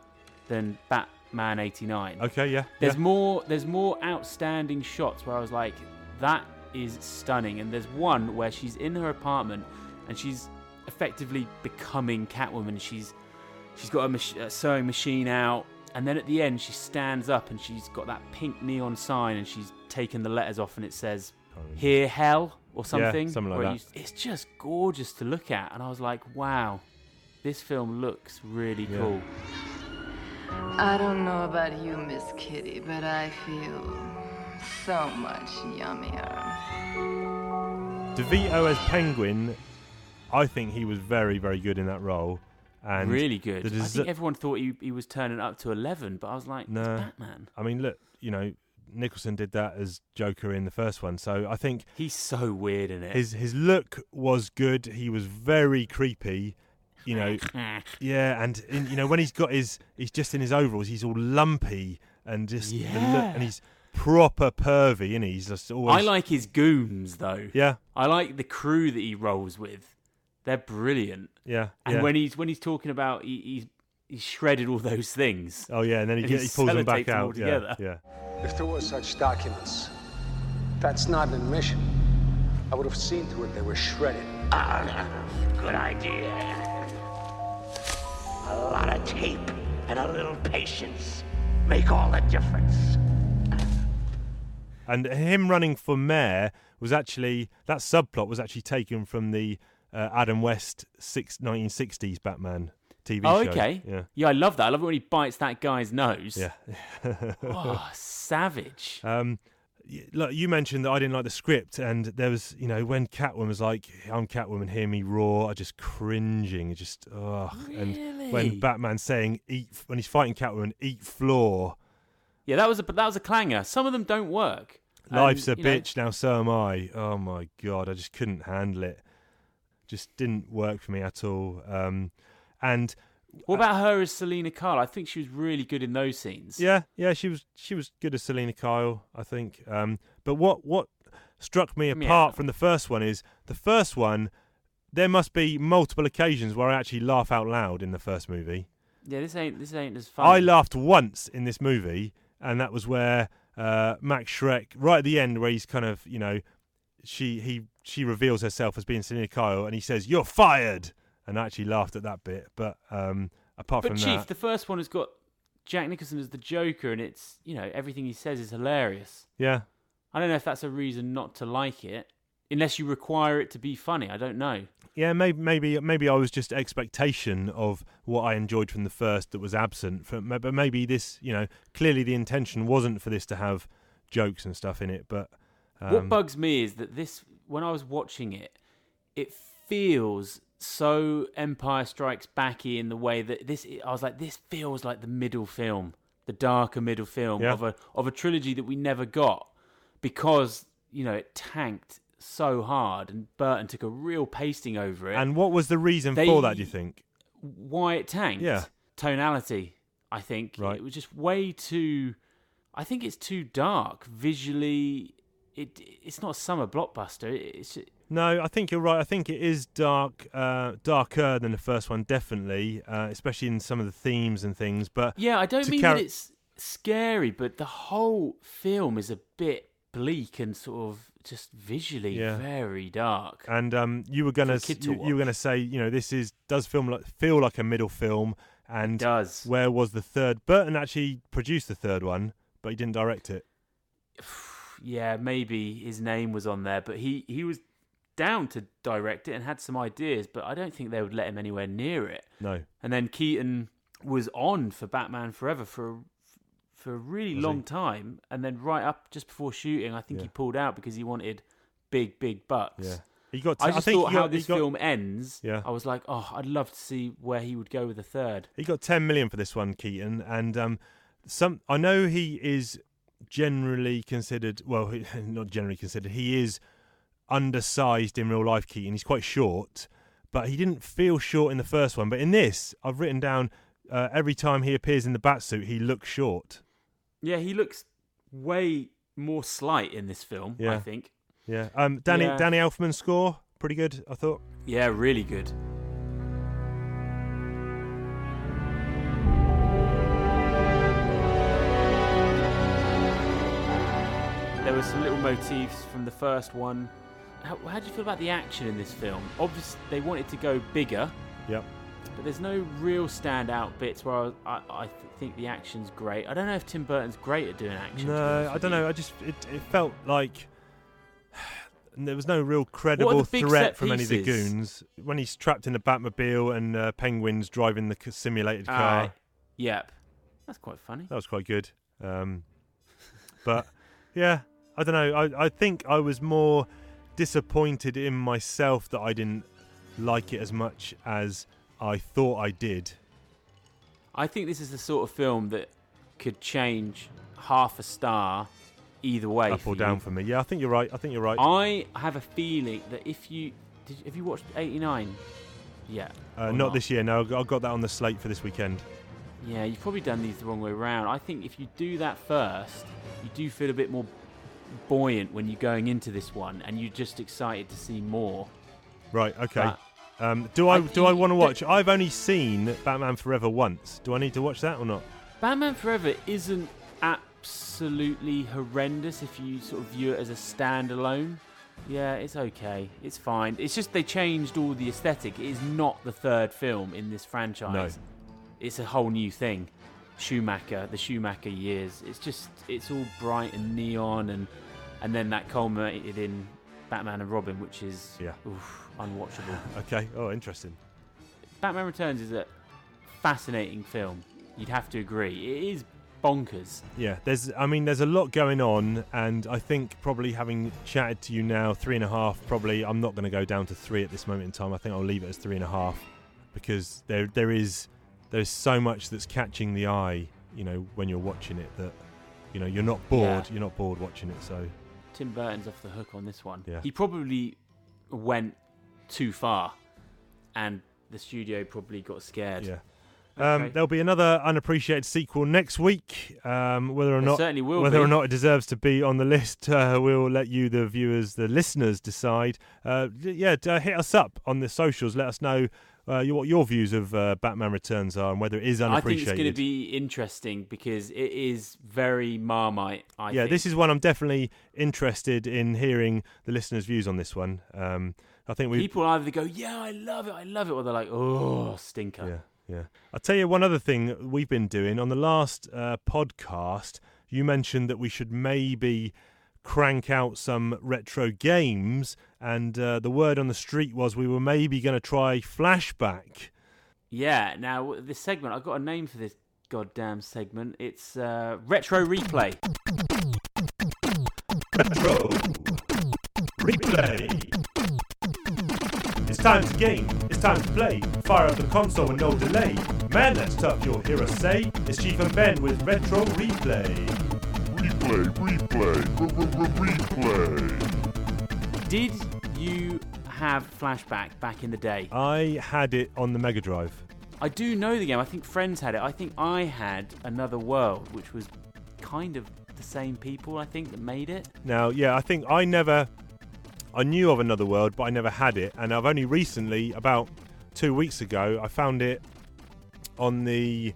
than Batman '89. okay. Yeah. There's yeah. more. There's more outstanding shots where I was like, that is stunning. And there's one where she's in her apartment and she's effectively becoming Catwoman. She's she's got a, mach- a sewing machine out, and then at the end she stands up and she's got that pink neon sign and she's taken the letters off and it says "Here Hell" or something. something like that. you- it's just gorgeous to look at, and I was like, wow, this film looks really Yeah. cool. I don't know about you, Miss Kitty, but I feel so much yummier. DeVito as Penguin, I think he was very, very good in that role. And really good. the I think everyone thought he, he was turning up to 11, but I was like, no, it's Batman. I mean, look, you know, Nicholson did that as Joker in the first one, so I think He's so weird in it. his his look was good. He was very creepy. You know, (laughs) yeah, and in, you know when he's got his, he's just in his overalls. He's all lumpy and just the look, and he's proper pervy, and he's just always. I like his goons, though. Yeah, I like the crew that he rolls with. They're brilliant. yeah, And yeah. when he's when he's talking about he, he's he's shredded all those things. oh yeah, and then he, and get, he he pulls them back sellotapes them out. Yeah, yeah. If there were such documents, that's not an admission. I would have seen to it they were shredded. Ah, good idea. A lot of tape and a little patience make all the difference. And him running for mayor was actually that subplot was actually taken from the uh, Adam West six, 1960s Batman TV Oh, show. okay. Yeah. I love that. I love it when he bites that guy's nose. Yeah. (laughs) oh, savage. Um, look, you mentioned that I didn't like the script, and there was, you know, when Catwoman was like, "I'm Catwoman, hear me roar," I just cringing, just ugh. And Really? when Batman's saying, "Eat," when he's fighting Catwoman, "Eat floor." Yeah, that was a that was a clanger. Some of them don't work. Life's a And, know, bitch. Now so am I. Oh my god, I just couldn't handle it. Just didn't work for me at all. Um, and What about her as Selina Kyle? I think she was really good in those scenes. Yeah, yeah, she was she was good as Selina Kyle, I think. Um, but what what struck me Yeah. apart from the first one is the first one. There must be multiple occasions where I actually laugh out loud in the first movie. Yeah, this ain't this ain't as fun. I laughed once in this movie, and that was where uh, Max Shreck, right at the end, where he's kind of you know, she he she reveals herself as being Selina Kyle, and he says, "You're fired," and I actually laughed at that bit. But um, apart But from Chief, that, the first one has got Jack Nicholson as the Joker, and it's you know everything he says is hilarious. yeah, I don't know if that's a reason not to like it, unless you require it to be funny. I don't know. Yeah, maybe maybe maybe I was just expectation of what I enjoyed from the first that was absent. From, but maybe this, you know, clearly the intention wasn't for this to have jokes and stuff in it. But um, what bugs me is that this, when I was watching it, it feels so Empire Strikes Backy in the way that this. I was like, this feels like the middle film, the darker middle film Yeah. of a of a trilogy that we never got because you know it tanked so hard and Burton took a real pasting over it. and what was the reason They- for that? Do you think? why it tanked. Yeah. Tonality, I think. Right. It was just way too I think it's too dark visually. It it's not a summer blockbuster. It's No, I think you're right. I think it is dark, uh, darker than the first one, definitely, uh, especially in some of the themes and things. But Yeah, I don't mean carry- that it's scary, but the whole film is a bit bleak and sort of just visually Yeah. very dark. And um, you were gonna kid you, you were gonna say you know this is does film like feel like a middle film and does where was the third Burton actually produced the third one but he didn't direct it (sighs) (sighs) (sighs) yeah, maybe his name was on there, but he he was down to direct it and had some ideas, but I don't think they would let him anywhere near it. no And then Keaton was on for Batman Forever for for a really Was long he? time, and then right up just before shooting, I think he pulled out because he wanted big, big bucks. yeah He got. I I just think thought how got- he this got- film ends. Yeah. I was like, oh, I'd love to see where he would go with the third. He got 10 million for this one, Keaton, and um, some. I know he is generally considered. Well, (laughs) not generally considered. He is undersized in real life, Keaton. He's quite short, but he didn't feel short in the first one. But in this, I've written down uh, every time he appears in the bat suit, he looks short. Yeah, he looks way more slight in this film. yeah. I think. Yeah. Um, Danny Yeah. Danny Elfman's score pretty good. I thought. Yeah, really good. Some little motifs from the first one. How, how do you feel about the action in this film? Obviously, they wanted to go bigger, Yep. but there's no real standout bits where I, I, I think the action's great. I don't know if Tim Burton's great at doing action. No, I don't you. know. I just it, it felt like (sighs) there was no real credible threat from any of the goons when he's trapped in the Batmobile and uh, Penguin's driving the simulated car. Aye. Yep. That's quite funny. That was quite good. Um, (laughs) but yeah, I don't know. I, I think I was more disappointed in myself that I didn't like it as much as I thought I did. I think this is the sort of film that could change half a star either way. Up for or you. down for me. Yeah, I think you're right. I think you're right. I have a feeling that if you did, have you watched '89? Yeah. Uh, or not this year. No, I've got that on the slate for this weekend. Yeah, you've probably done these the wrong way around. I think if you do that first, you do feel a bit more buoyant when you're going into this one, and you're just excited to see more. Right. Okay. But um, do I, I- do I want to watch? I've only seen Batman Forever once. Do I need to watch that or not? Batman Forever isn't absolutely horrendous if you sort of view it as a standalone. Yeah, it's okay. It's fine. It's just they changed all the aesthetic. It is not the third film in this franchise. No. It's a whole new thing. Schumacher, the Schumacher years. It's just it's all bright and neon and and then that culminated in Batman and Robin, which is Yeah. oof, unwatchable. (laughs) Okay. Oh, interesting. Batman Returns is a fascinating film. You'd have to agree. It is bonkers. Yeah, there's. I mean, there's a lot going on, and I think probably having chatted to you now, three and a half. Probably, I'm not going to go down to three at this moment in time. I think I'll leave it as three and a half because there there is there's so much that's catching the eye. You know, when you're watching it, that you know you're not bored. Yeah. You're not bored watching it. So Tim Burton's off the hook on this one. Yeah. He probably went too far, and the studio probably got scared. yeah. Um, Okay. there'll be another unappreciated sequel next week. Um, whether or There not certainly will whether or not it deserves to be on the list, (laughs) uh, we'll let you, the viewers, the listeners, decide. Uh, yeah, uh, hit us up on the socials. Let us know uh, what your views of uh, Batman Returns are and whether it is unappreciated. I think it's going to be interesting because it is very Marmite. I yeah, think. this is one I'm definitely interested in hearing the listeners' views on this one. Um, I think we People either go, "Yeah, I love it, I love it," or they're like, "Oh, stinker." Yeah, yeah. I'll tell you one other thing we've been doing on the last uh, podcast. You mentioned that we should maybe crank out some retro games, and uh, the word on the street was we were maybe going to try Flashback. Yeah. Now this segment, I've got a name for this goddamn segment. It's uh, retro replay. Retro Replay. It's time to game. It's time to play. Fire up the console with no delay. Man, that's tough, you'll hear us say. It's Chief and Ben with Retro Replay. Replay, replay, replay. Did you have flashback back in the day? I had it on the Mega Drive. I do know the game. I think friends had it. I think I had Another World, which was kind of the same people. I think that made it. Now, yeah, I think I never, I knew of Another World, but I never had it, and I've only recently, about two weeks ago, I found it on the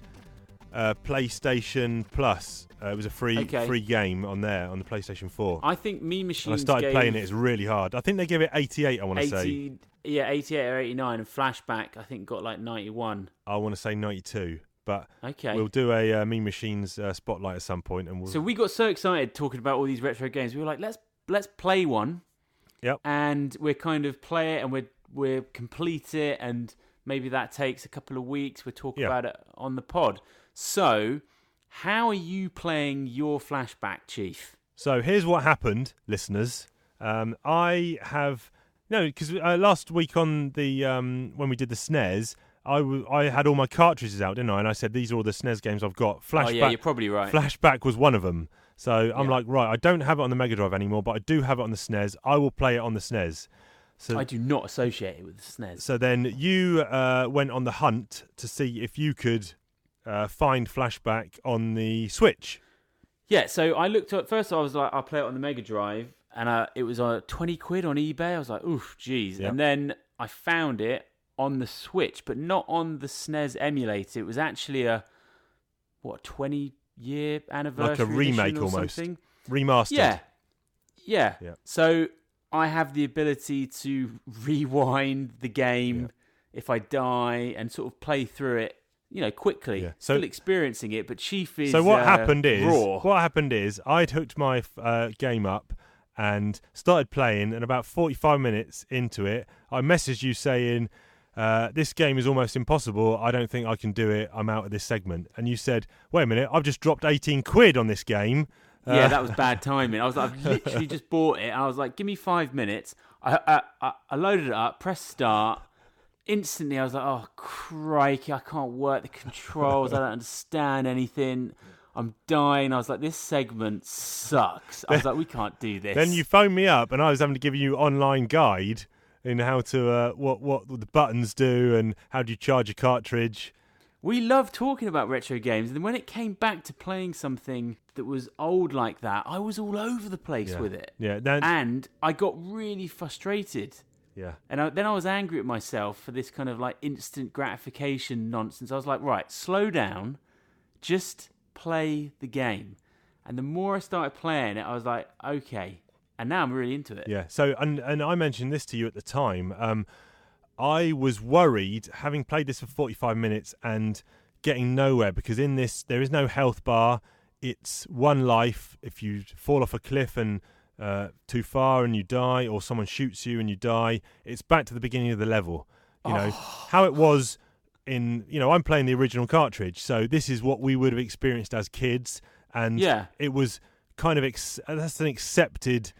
uh, PlayStation Plus. Uh, it was a free Okay. free game on there on the PlayStation Four. I think Mean and I started gave playing it. It's really hard. I think they give it 88. I want to say. yeah, 88 or 89, and Flashback I think got like 91. I want to say 92. But Okay. we'll do a uh, Mean Machines uh, spotlight at some point, and we'll. So we got so excited talking about all these retro games. We were like, let's let's play one. Yep. And we're kind of play it and we're we're complete it and maybe that takes a couple of weeks. We'll talk Yeah. about it on the pod. So, how are you playing your flashback, Chief? So here's what happened, listeners. Um, I have No, because uh, last week on the um, when we did the SNES, I, w- I had all my cartridges out, didn't I? And I said these are all the SNES games I've got. Flashback, Oh, yeah, you're probably right. Flashback was one of them. So I'm Yeah. like, right, I don't have it on the Mega Drive anymore, but I do have it on the SNES. I will play it on the SNES. So I do not associate it with the SNES. So then you uh, went on the hunt to see if you could uh, find Flashback on the Switch. Yeah, so I looked at first. I was like, I'll play it on the Mega Drive, and uh, it was uh, twenty quid on eBay. I was like, oof, jeez. Yep. And then I found it on the Switch, but not on the SNES emulator. It was actually a what twenty year anniversary, Like a remake almost. something. Remastered. Yeah, yeah. Yeah. So I have the ability to (laughs) rewind the game if I die and sort of play through it. You know, quickly, Yeah. So- still experiencing it, but Chief is So what uh, happened is raw. what happened is I'd hooked my uh, game up and started playing, and about 45 minutes into it, I messaged you saying. Uh, this game is almost impossible. I don't think I can do it. I'm out of this segment. And you said, "Wait a minute! I've just dropped 18 quid on this game." Yeah, Uh, that was (laughs) bad timing. I was like, I've literally just bought it. I was like, give me five minutes. I, I, I, I loaded it up, pressed start. Instantly, I was like, oh, crikey, I can't work the controls. I don't understand anything. I'm dying. I was like, this segment sucks. I was like, we can't do this. Then you phoned me up, and I was having to give you online guide in how to uh, what what the buttons do and how do you charge a cartridge. We love talking about retro games, and when it came back to playing something that was old like that, I was all over the place Yeah. with it. Yeah, and I got really frustrated. Yeah. And I, then I was angry at myself for this kind of like instant gratification nonsense. I was like, right, slow down, just play the game. And the more I started playing it, I was like, okay. And now I'm really into it. Yeah. So, and and I mentioned this to you at the time. Um, I was worried, having played this for 45 minutes and getting nowhere, because in this there is no health bar. It's one life. If you fall off a cliff and uh, too far and you die, or someone shoots you and you die, it's back to the beginning of the level. You know how it was in. You know, I'm playing the original cartridge, so this is what we would have experienced as kids, and Yeah. it was kind of ex- that's an accepted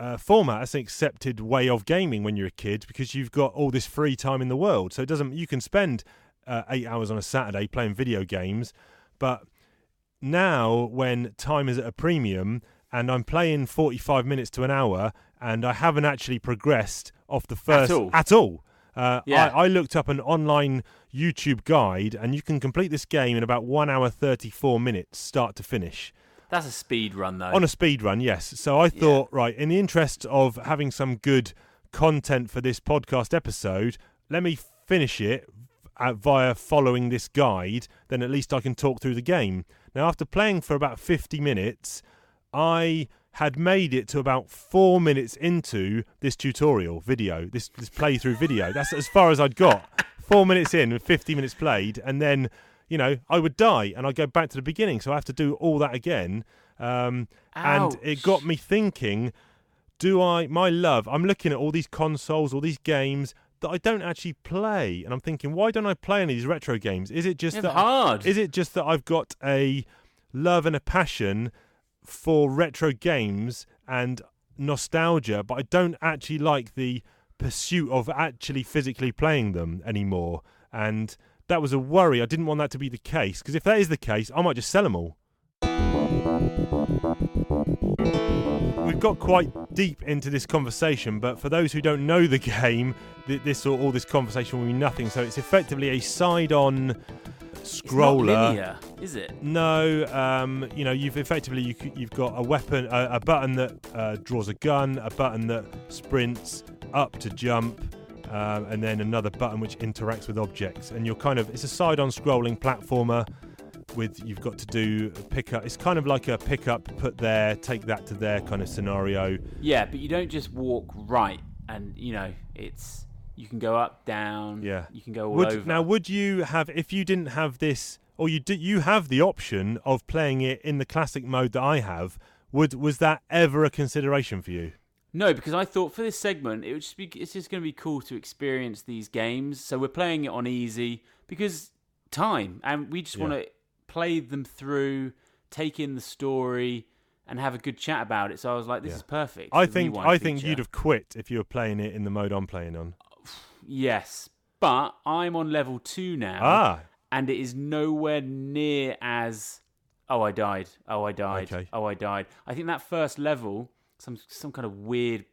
uh, format. That's an accepted way of gaming when you're a kid because you've got all this free time in the world. So it doesn't. You can spend uh, eight hours on a Saturday playing video games, but now when time is at a premium and I'm playing 45 minutes to an hour and I haven't actually progressed off the first at all. At all. Uh, Yeah. I, I looked up an online YouTube guide and you can complete this game in about one hour 34 minutes, start to finish. That's a speed run, though. On a speed run, yes. So I thought, right, in the interest of having some good content for this podcast episode, let me finish it uh, via following this guide. Then at least I can talk through the game. Now, after playing for about 50 minutes, I had made it to about four minutes into this tutorial video, this this playthrough video. That's as far as I'd got. Four minutes in and 50 minutes played, and then you know I would die and I'd go back to the beginning. So I have to do all that again. Um, and it got me thinking: Do I, my love? I'm looking at all these consoles, all these games that I don't actually play, and I'm thinking, why don't I play any of these retro games? Is it just Yeah, that hard. Is it just that I've got a love and a passion for retro games and nostalgia, but I don't actually like the pursuit of actually physically playing them anymore. And that was a worry. I didn't want that to be the case because if that is the case, I might just sell them all. We've got quite deep into this conversation, but for those who don't know the (laughs) game, this or all this conversation will mean nothing. So it's effectively a side-on scroller. linear, is it? No, um, you know, you've effectively you, you've got a weapon, a, a button that uh, draws a gun, a button that sprints up to jump, um, and then another button which interacts with objects. And you're kind of it's a side-on scrolling platformer with you've got to do pick up. It's kind of like a pick up, put there, take that to there kind of scenario. Yeah, but you don't just walk right, and you know it's you can go up, down. Yeah, you can go all would, over. Now, would you have if you didn't have this, or you do, you have the option of playing it in the classic mode that I have? Would was that ever a consideration for you? No, because I thought for this segment it would just be it's just going to be cool to experience these games. So we're playing it on easy because time, and we just want to play them through, take in the story, and have a good chat about it. So I was like, this Yeah. is perfect. I think I think you'd have quit if you were playing it in the mode I'm playing on. Yes, but I'm on level two now. Ah. And it is nowhere near as. Oh, I died. Oh, I died. Okay. Oh, I died. I think that first level, some some kind of weird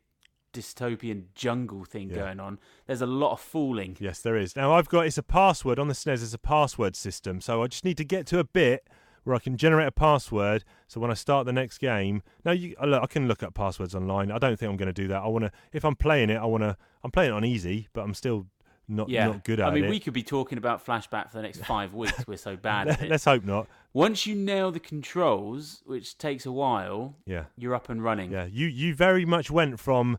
dystopian jungle thing going on. There's a lot of fooling. Yes, there is. Now I've got it's a password on the SNES. It's a password system, so I just need to get to a bit where I can generate a password. So when I start the next game, now you look, I can look up passwords online. I don't think I'm going to do that. I want to if I'm playing it, I want to. I'm playing it on easy, but I'm still not yeah, not good at it. I mean, it. we could be talking about flashback for the next five weeks. We're so (laughs) bad at it. Let's hope not. Once you nail the controls, which takes a while, Yeah. you're up and running. Yeah, you you very much went from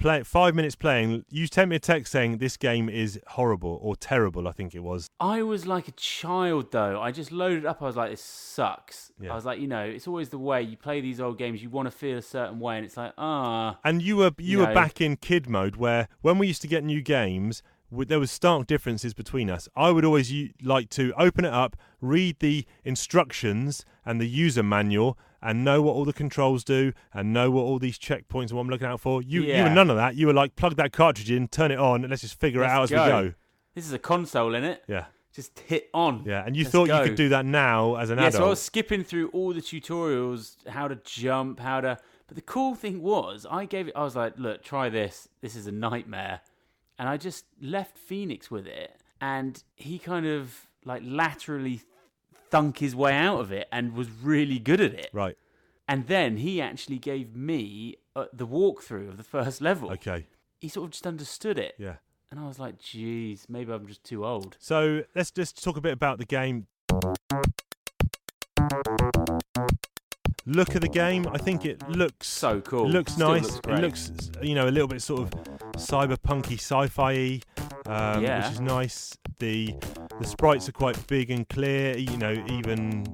play five minutes playing. You sent me a text saying this game is horrible or terrible. I think it was. I was like a child though. I just loaded up. I was like, this sucks. Yeah. I was like, you know, it's always the way you play these old games. You want to feel a certain way, and it's like, ah. And you were you You were know. back in kid mode where when we used to get new games, there was stark differences between us. I would always like to open it up, read the instructions and the user manual, and know what all the controls do, and know what all these checkpoints and what I'm looking out for. You you were none of that. You were like plug that cartridge in, turn it on, and let's just figure it out as Let's we go. go. This is a console in it. Yeah. Just hit on. Yeah, and you Let's thought go. you could do that now as an yeah, adult. so I was skipping through all the tutorials, how to jump, how to. But the cool thing was, I gave it. I was like, look, try this. This is a nightmare, and I just left Phoenix with it, and he kind of like laterally thunk his way out of it and was really good at it. Right. And then he actually gave me uh, the walkthrough of the first level. Okay. He sort of just understood it. Yeah. And I was like, geez, maybe I'm just too old. So let's just talk a bit about the game. Look at the game. I think it looks so cool. Looks Still nice. looks it looks, you know, a little bit sort of cyberpunky, sci-fi, um, Yeah. which is nice. The the sprites are quite big and clear. You know, even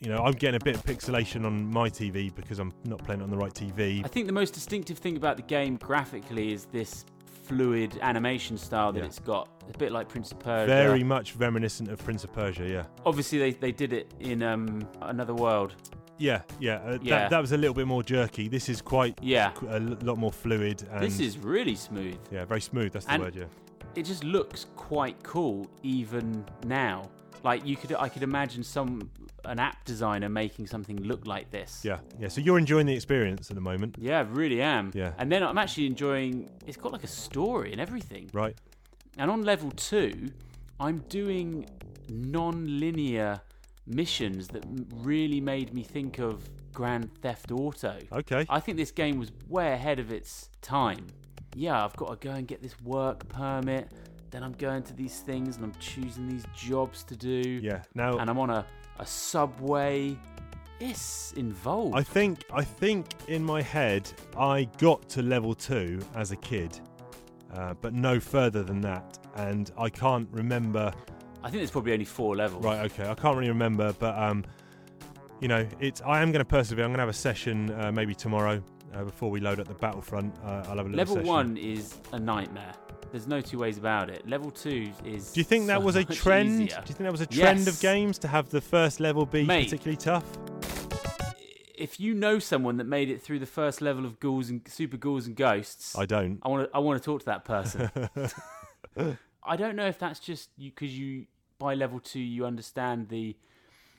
you know, I'm getting a bit of pixelation on my TV because I'm not playing it on the right TV. I think the most distinctive thing about the game graphically is this fluid animation style that Yeah. it's got. A bit like Prince of Persia. Very much reminiscent of Prince of Persia. Yeah. Obviously, they, they did it in um, Another World. Yeah, yeah, uh, Yeah. That, that was a little bit more jerky. This is quite Yeah. a lot more fluid. And This is really smooth. yeah, very smooth. That's the And word. Yeah. It just looks quite cool even now. Like you could, I could imagine some an app designer making something look like this. Yeah, yeah. So you're enjoying the experience at the moment, Yeah, I really am. Yeah. And then I'm actually enjoying. It's got like a story and everything. right? And on level two, I'm doing non-linear missions that really made me think of Grand Theft Auto. Okay. I think this game was way ahead of its time. Yeah, I've got to go and get this work permit. Then I'm going to these things and I'm choosing these jobs to do. Yeah. Now, And I'm on a, a subway. It's involved. I think I think in my head I got to level two as a kid, uh, but no further than that, and I can't remember. I think there's probably only four levels. Right. Okay. I can't really remember, but um, you know, it's. I am going to persevere. I'm going to have a session uh, maybe tomorrow uh, before we load up the Battlefront. Uh, I'll have a little Level session. one is a nightmare. There's no two ways about it. Level two is. Do you think that was a trend? easier. Do you think that was a trend of games to have the first level be Mate. particularly tough? If you know someone that made it through the first level of ghouls and super ghouls and ghosts, I don't. I want to. I want to talk to that person. (laughs) I don't know if that's just you because you by level two you understand the,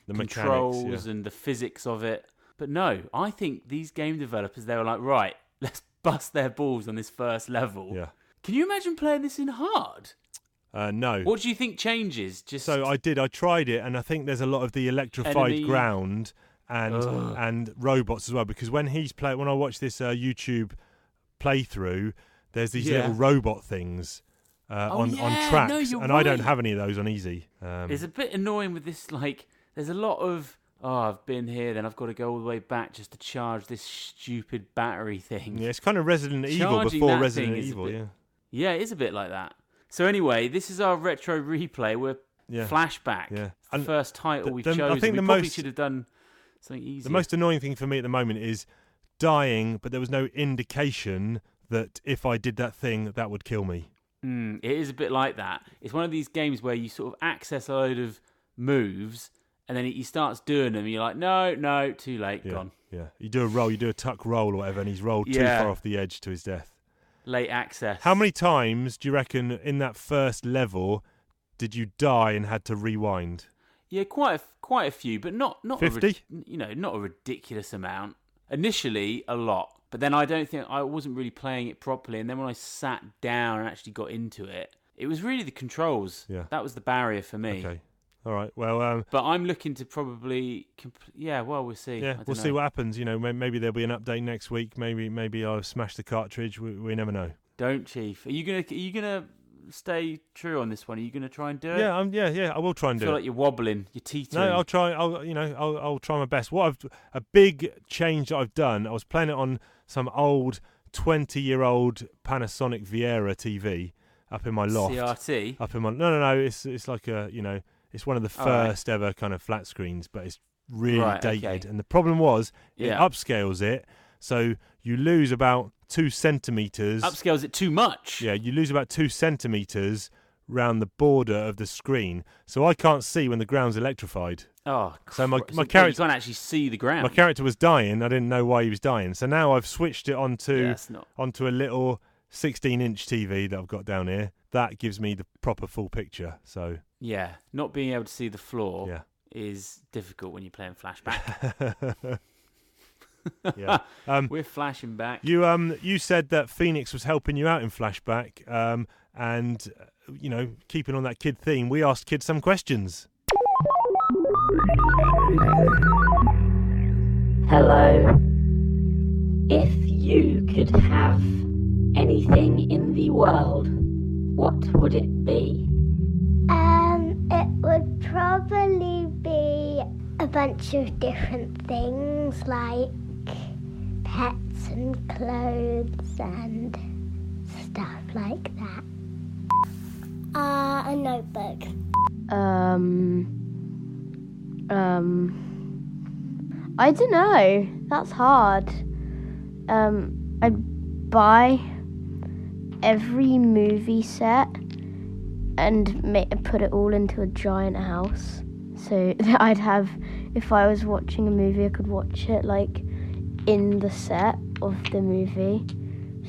The controls yeah. and the physics of it. But no, I think these game developers they were like, right, (laughs) let's bust their balls on this first level. Yeah. Can you imagine playing this in hard? Uh, no. What do you think changes? Just So I did. I tried it, and I think there's a lot of the electrified Enemy- ground and Ugh. and robots as well. Because when he's play, when I watch this uh, YouTube playthrough, there's these Yeah. little robot things uh, Oh, on yeah, on tracks, you're and I don't have any of those on easy. Um, It's a bit annoying with this. Like, there's a lot of oh, I've been here, then I've got to go all the way back just to charge this stupid battery thing. yeah, it's kind of Resident Evil before Resident thing is a Evil. bit- Yeah. Yeah, it is a bit like that. So anyway, this is our retro replay. We're Yeah. flashback. Yeah. And first title the- we've the- I think we the probably most- should have done something easier. The most annoying thing for me at the moment is dying, but there was no indication that if I did that thing, that would kill me. Mm, it is a bit like that. It's one of these games where you sort of access a load of moves, and then he, starts doing them. You're like, no, no, too late, Yeah, gone. yeah. You do a roll, you do a tuck roll or whatever, and he's rolled too far off the edge to his death. Late access. How many times do you reckon in that first level did you die and had to rewind? Yeah, quite a, quite a few, but not not 50? you know, not a ridiculous amount. Initially, a lot, but then I don't think I wasn't really playing it properly. And then when I sat down and actually got into it, it was really the controls. Yeah. that was the barrier for me. Okay. All right. Well, um, But I'm looking to probably, compl- yeah. Well, we'll see. I yeah, we'll see what happens. You know, maybe there'll be an update next week. Maybe, maybe I'll smash the cartridge. We, we never know. Don't, Chief. Are you gonna are you gonna stay true on this one? Are you gonna try and do it? Yeah, I'm, yeah, yeah. I will try I and do it. feel it. like you're wobbling. You're teetering. No, I'll try. I'll you know I'll I'll try my best. What I've a big change that I've done. I was playing it on some old twenty year old Panasonic Viera TV up in my loft. CRT? Up in my no no no. It's it's like a you know it's one of the All right. first ever kind of flat screens, but it's really Right, dated. okay. And the problem was it Yeah. upscales it, so you lose about two centimeters. Upscales it too much. Yeah, you lose about two centimeters round the border of the screen, so I can't see when the ground's electrified. Oh, so my my So, character can't actually see the ground. my character was dying. I didn't know why he was dying. So now I've switched it onto Yeah, not- onto a little 16 inch TV that I've got down here. That gives me the proper full picture. So Yeah, not being able to see the floor Yeah. is difficult when you're playing flashback. (laughs) (laughs) yeah, um, We're flashing back. you um you said that Phoenix was helping you out in flashback. Um, and uh, you know keeping on that kid theme, we asked kids some questions. Hello. If you could have anything in the world, what would it be? It would probably be a bunch of different things like pets and clothes and stuff like that. Uh, a notebook. Um. Um. I don't know. That's hard. Um, I'd buy every movie set and ma- put it all into a giant house. So (laughs) that I'd have, if I was watching a movie, I could watch it like in the set of the movie.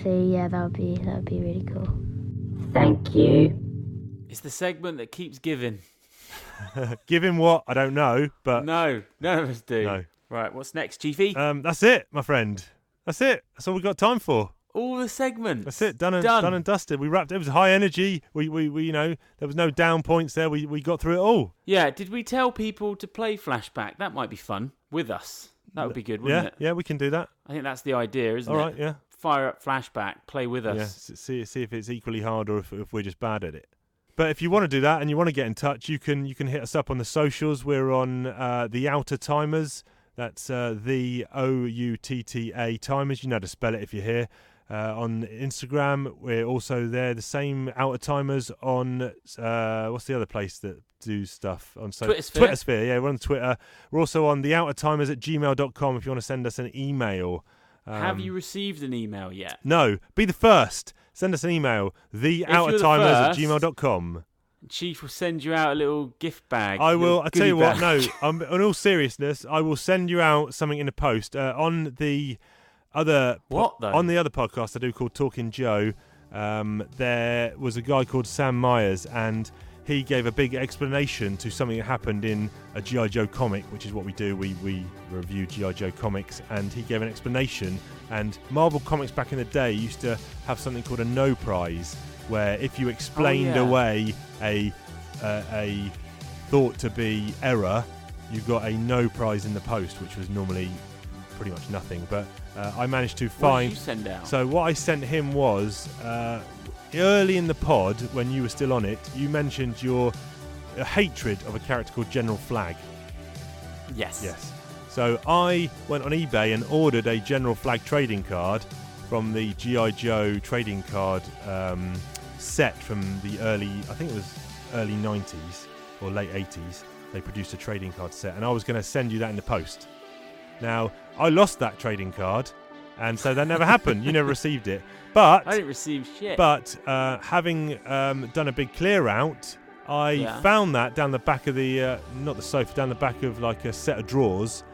So yeah, that would be that would be really cool. Thank you. It's the segment that keeps giving. (laughs) giving what? I don't know, but no, none of us do. No. Right, what's next, Chiefy? Um, that's it, my friend. That's it. That's all we've got time for. All the segments. That's it. Done and Done. done, and dusted. We wrapped. It was high energy. We, we, we, you know, there was no down points there. We, we got through it all. Yeah, did we tell people to play flashback? That might be fun with us. That would be good, wouldn't yeah, it? yeah, we can do that. I think that's the idea, isn't All it? right, yeah. Fire up flashback, play with us. Yeah, see see if it's equally hard or if, if we're just bad at it. But if you want to do that and you want to get in touch, you can you can hit us up on the socials. We're on uh, the Outta Timers. That's uh, the O U T T A Timers. You know how to spell it if you're here. Uh, on Instagram, we're also there. The same Outta Timers on uh, what's the other place that do stuff on so Twittersphere. Twittersphere. Yeah, we're on Twitter. We're also on the Outta Timers at gmail.com if you want to send us an email. Have Um, you received an email yet? no, be the first. Send us an email. the Theouttatimers at first- gmail.com. Chief will send you out a little gift bag. I will. I tell you goodie what. No, (laughs) bag. um, in all seriousness, I will send you out something in the post uh, on the other What, though? on the other podcast I do called Talking Joe. Um, there was a guy called Sam Myers, and he gave a big explanation to something that happened in a GI Joe comic, which is what we do. We we review GI Joe comics, and he gave an explanation. And Marvel comics back in the day used to have something called a no prize, where if you explained yeah. away a uh, a thought to be error, you got a no prize in the post, which was normally pretty much nothing. But uh, I managed to What did find. you send out? So what I sent him was uh, early in the pod when you were still on it. You mentioned your uh, hatred of a character called General Flagg. Yes. Yes. So I went on eBay and ordered a General Flagg trading card from the GI Joe trading card um, set from the early, I think it was early 90s or late 80s. They produced a trading card set, and I was going to send you that in the post. Now I lost that trading card, and so that never happened. You never received it. But (laughs) I didn't receive shit. but uh, having um, done a big clear out I Yeah. found that down the back of the uh, not the sofa, down the back of like a set of drawers,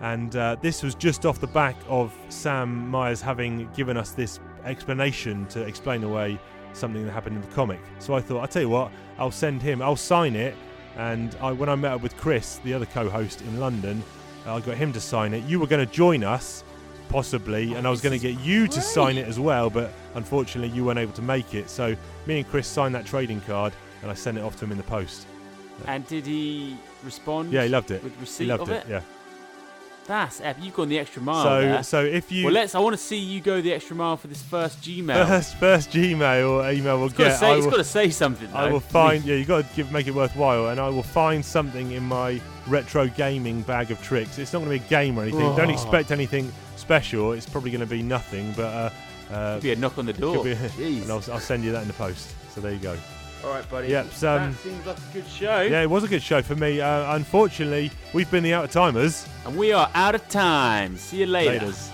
and uh, this was just off the back of Sam Myers having given us this explanation to explain away something that happened in the comic. So I thought, I'll tell you what, I'll send him, I'll sign it, and I, when I met up with Chris, the other co-host in London, I got him to sign it. You were going to join us, possibly, oh, and I was going to get you to sign it as well, but unfortunately you weren't able to make it. So me and Chris signed that trading card, and I sent it off to him in the post. And did he respond? Yeah, he loved it. With He receipt loved of it. Yeah. That's epic. You've gone the extra mile. So- there. so if you- well, let's. I want to see you go the extra mile for this first Gmail. First, first Gmail or email we'll It's get. say- it's will- gotta say something, I will find. Yeah, you got to give make it worthwhile, and I will find something in my retro gaming bag of tricks. It's not going to be a game or anything. Don't Oh. expect anything special. It's probably going to be nothing, but uh, uh, Could be a knock on the door. be- (laughs) and I'll, I'll send you that in the post. So there you go. All right, buddy. Yep. So, um, that seems like a good show. yeah, it was a good show for me. Uh, unfortunately, we've been the Outta Timers. And we are out of time. See you later. Laters.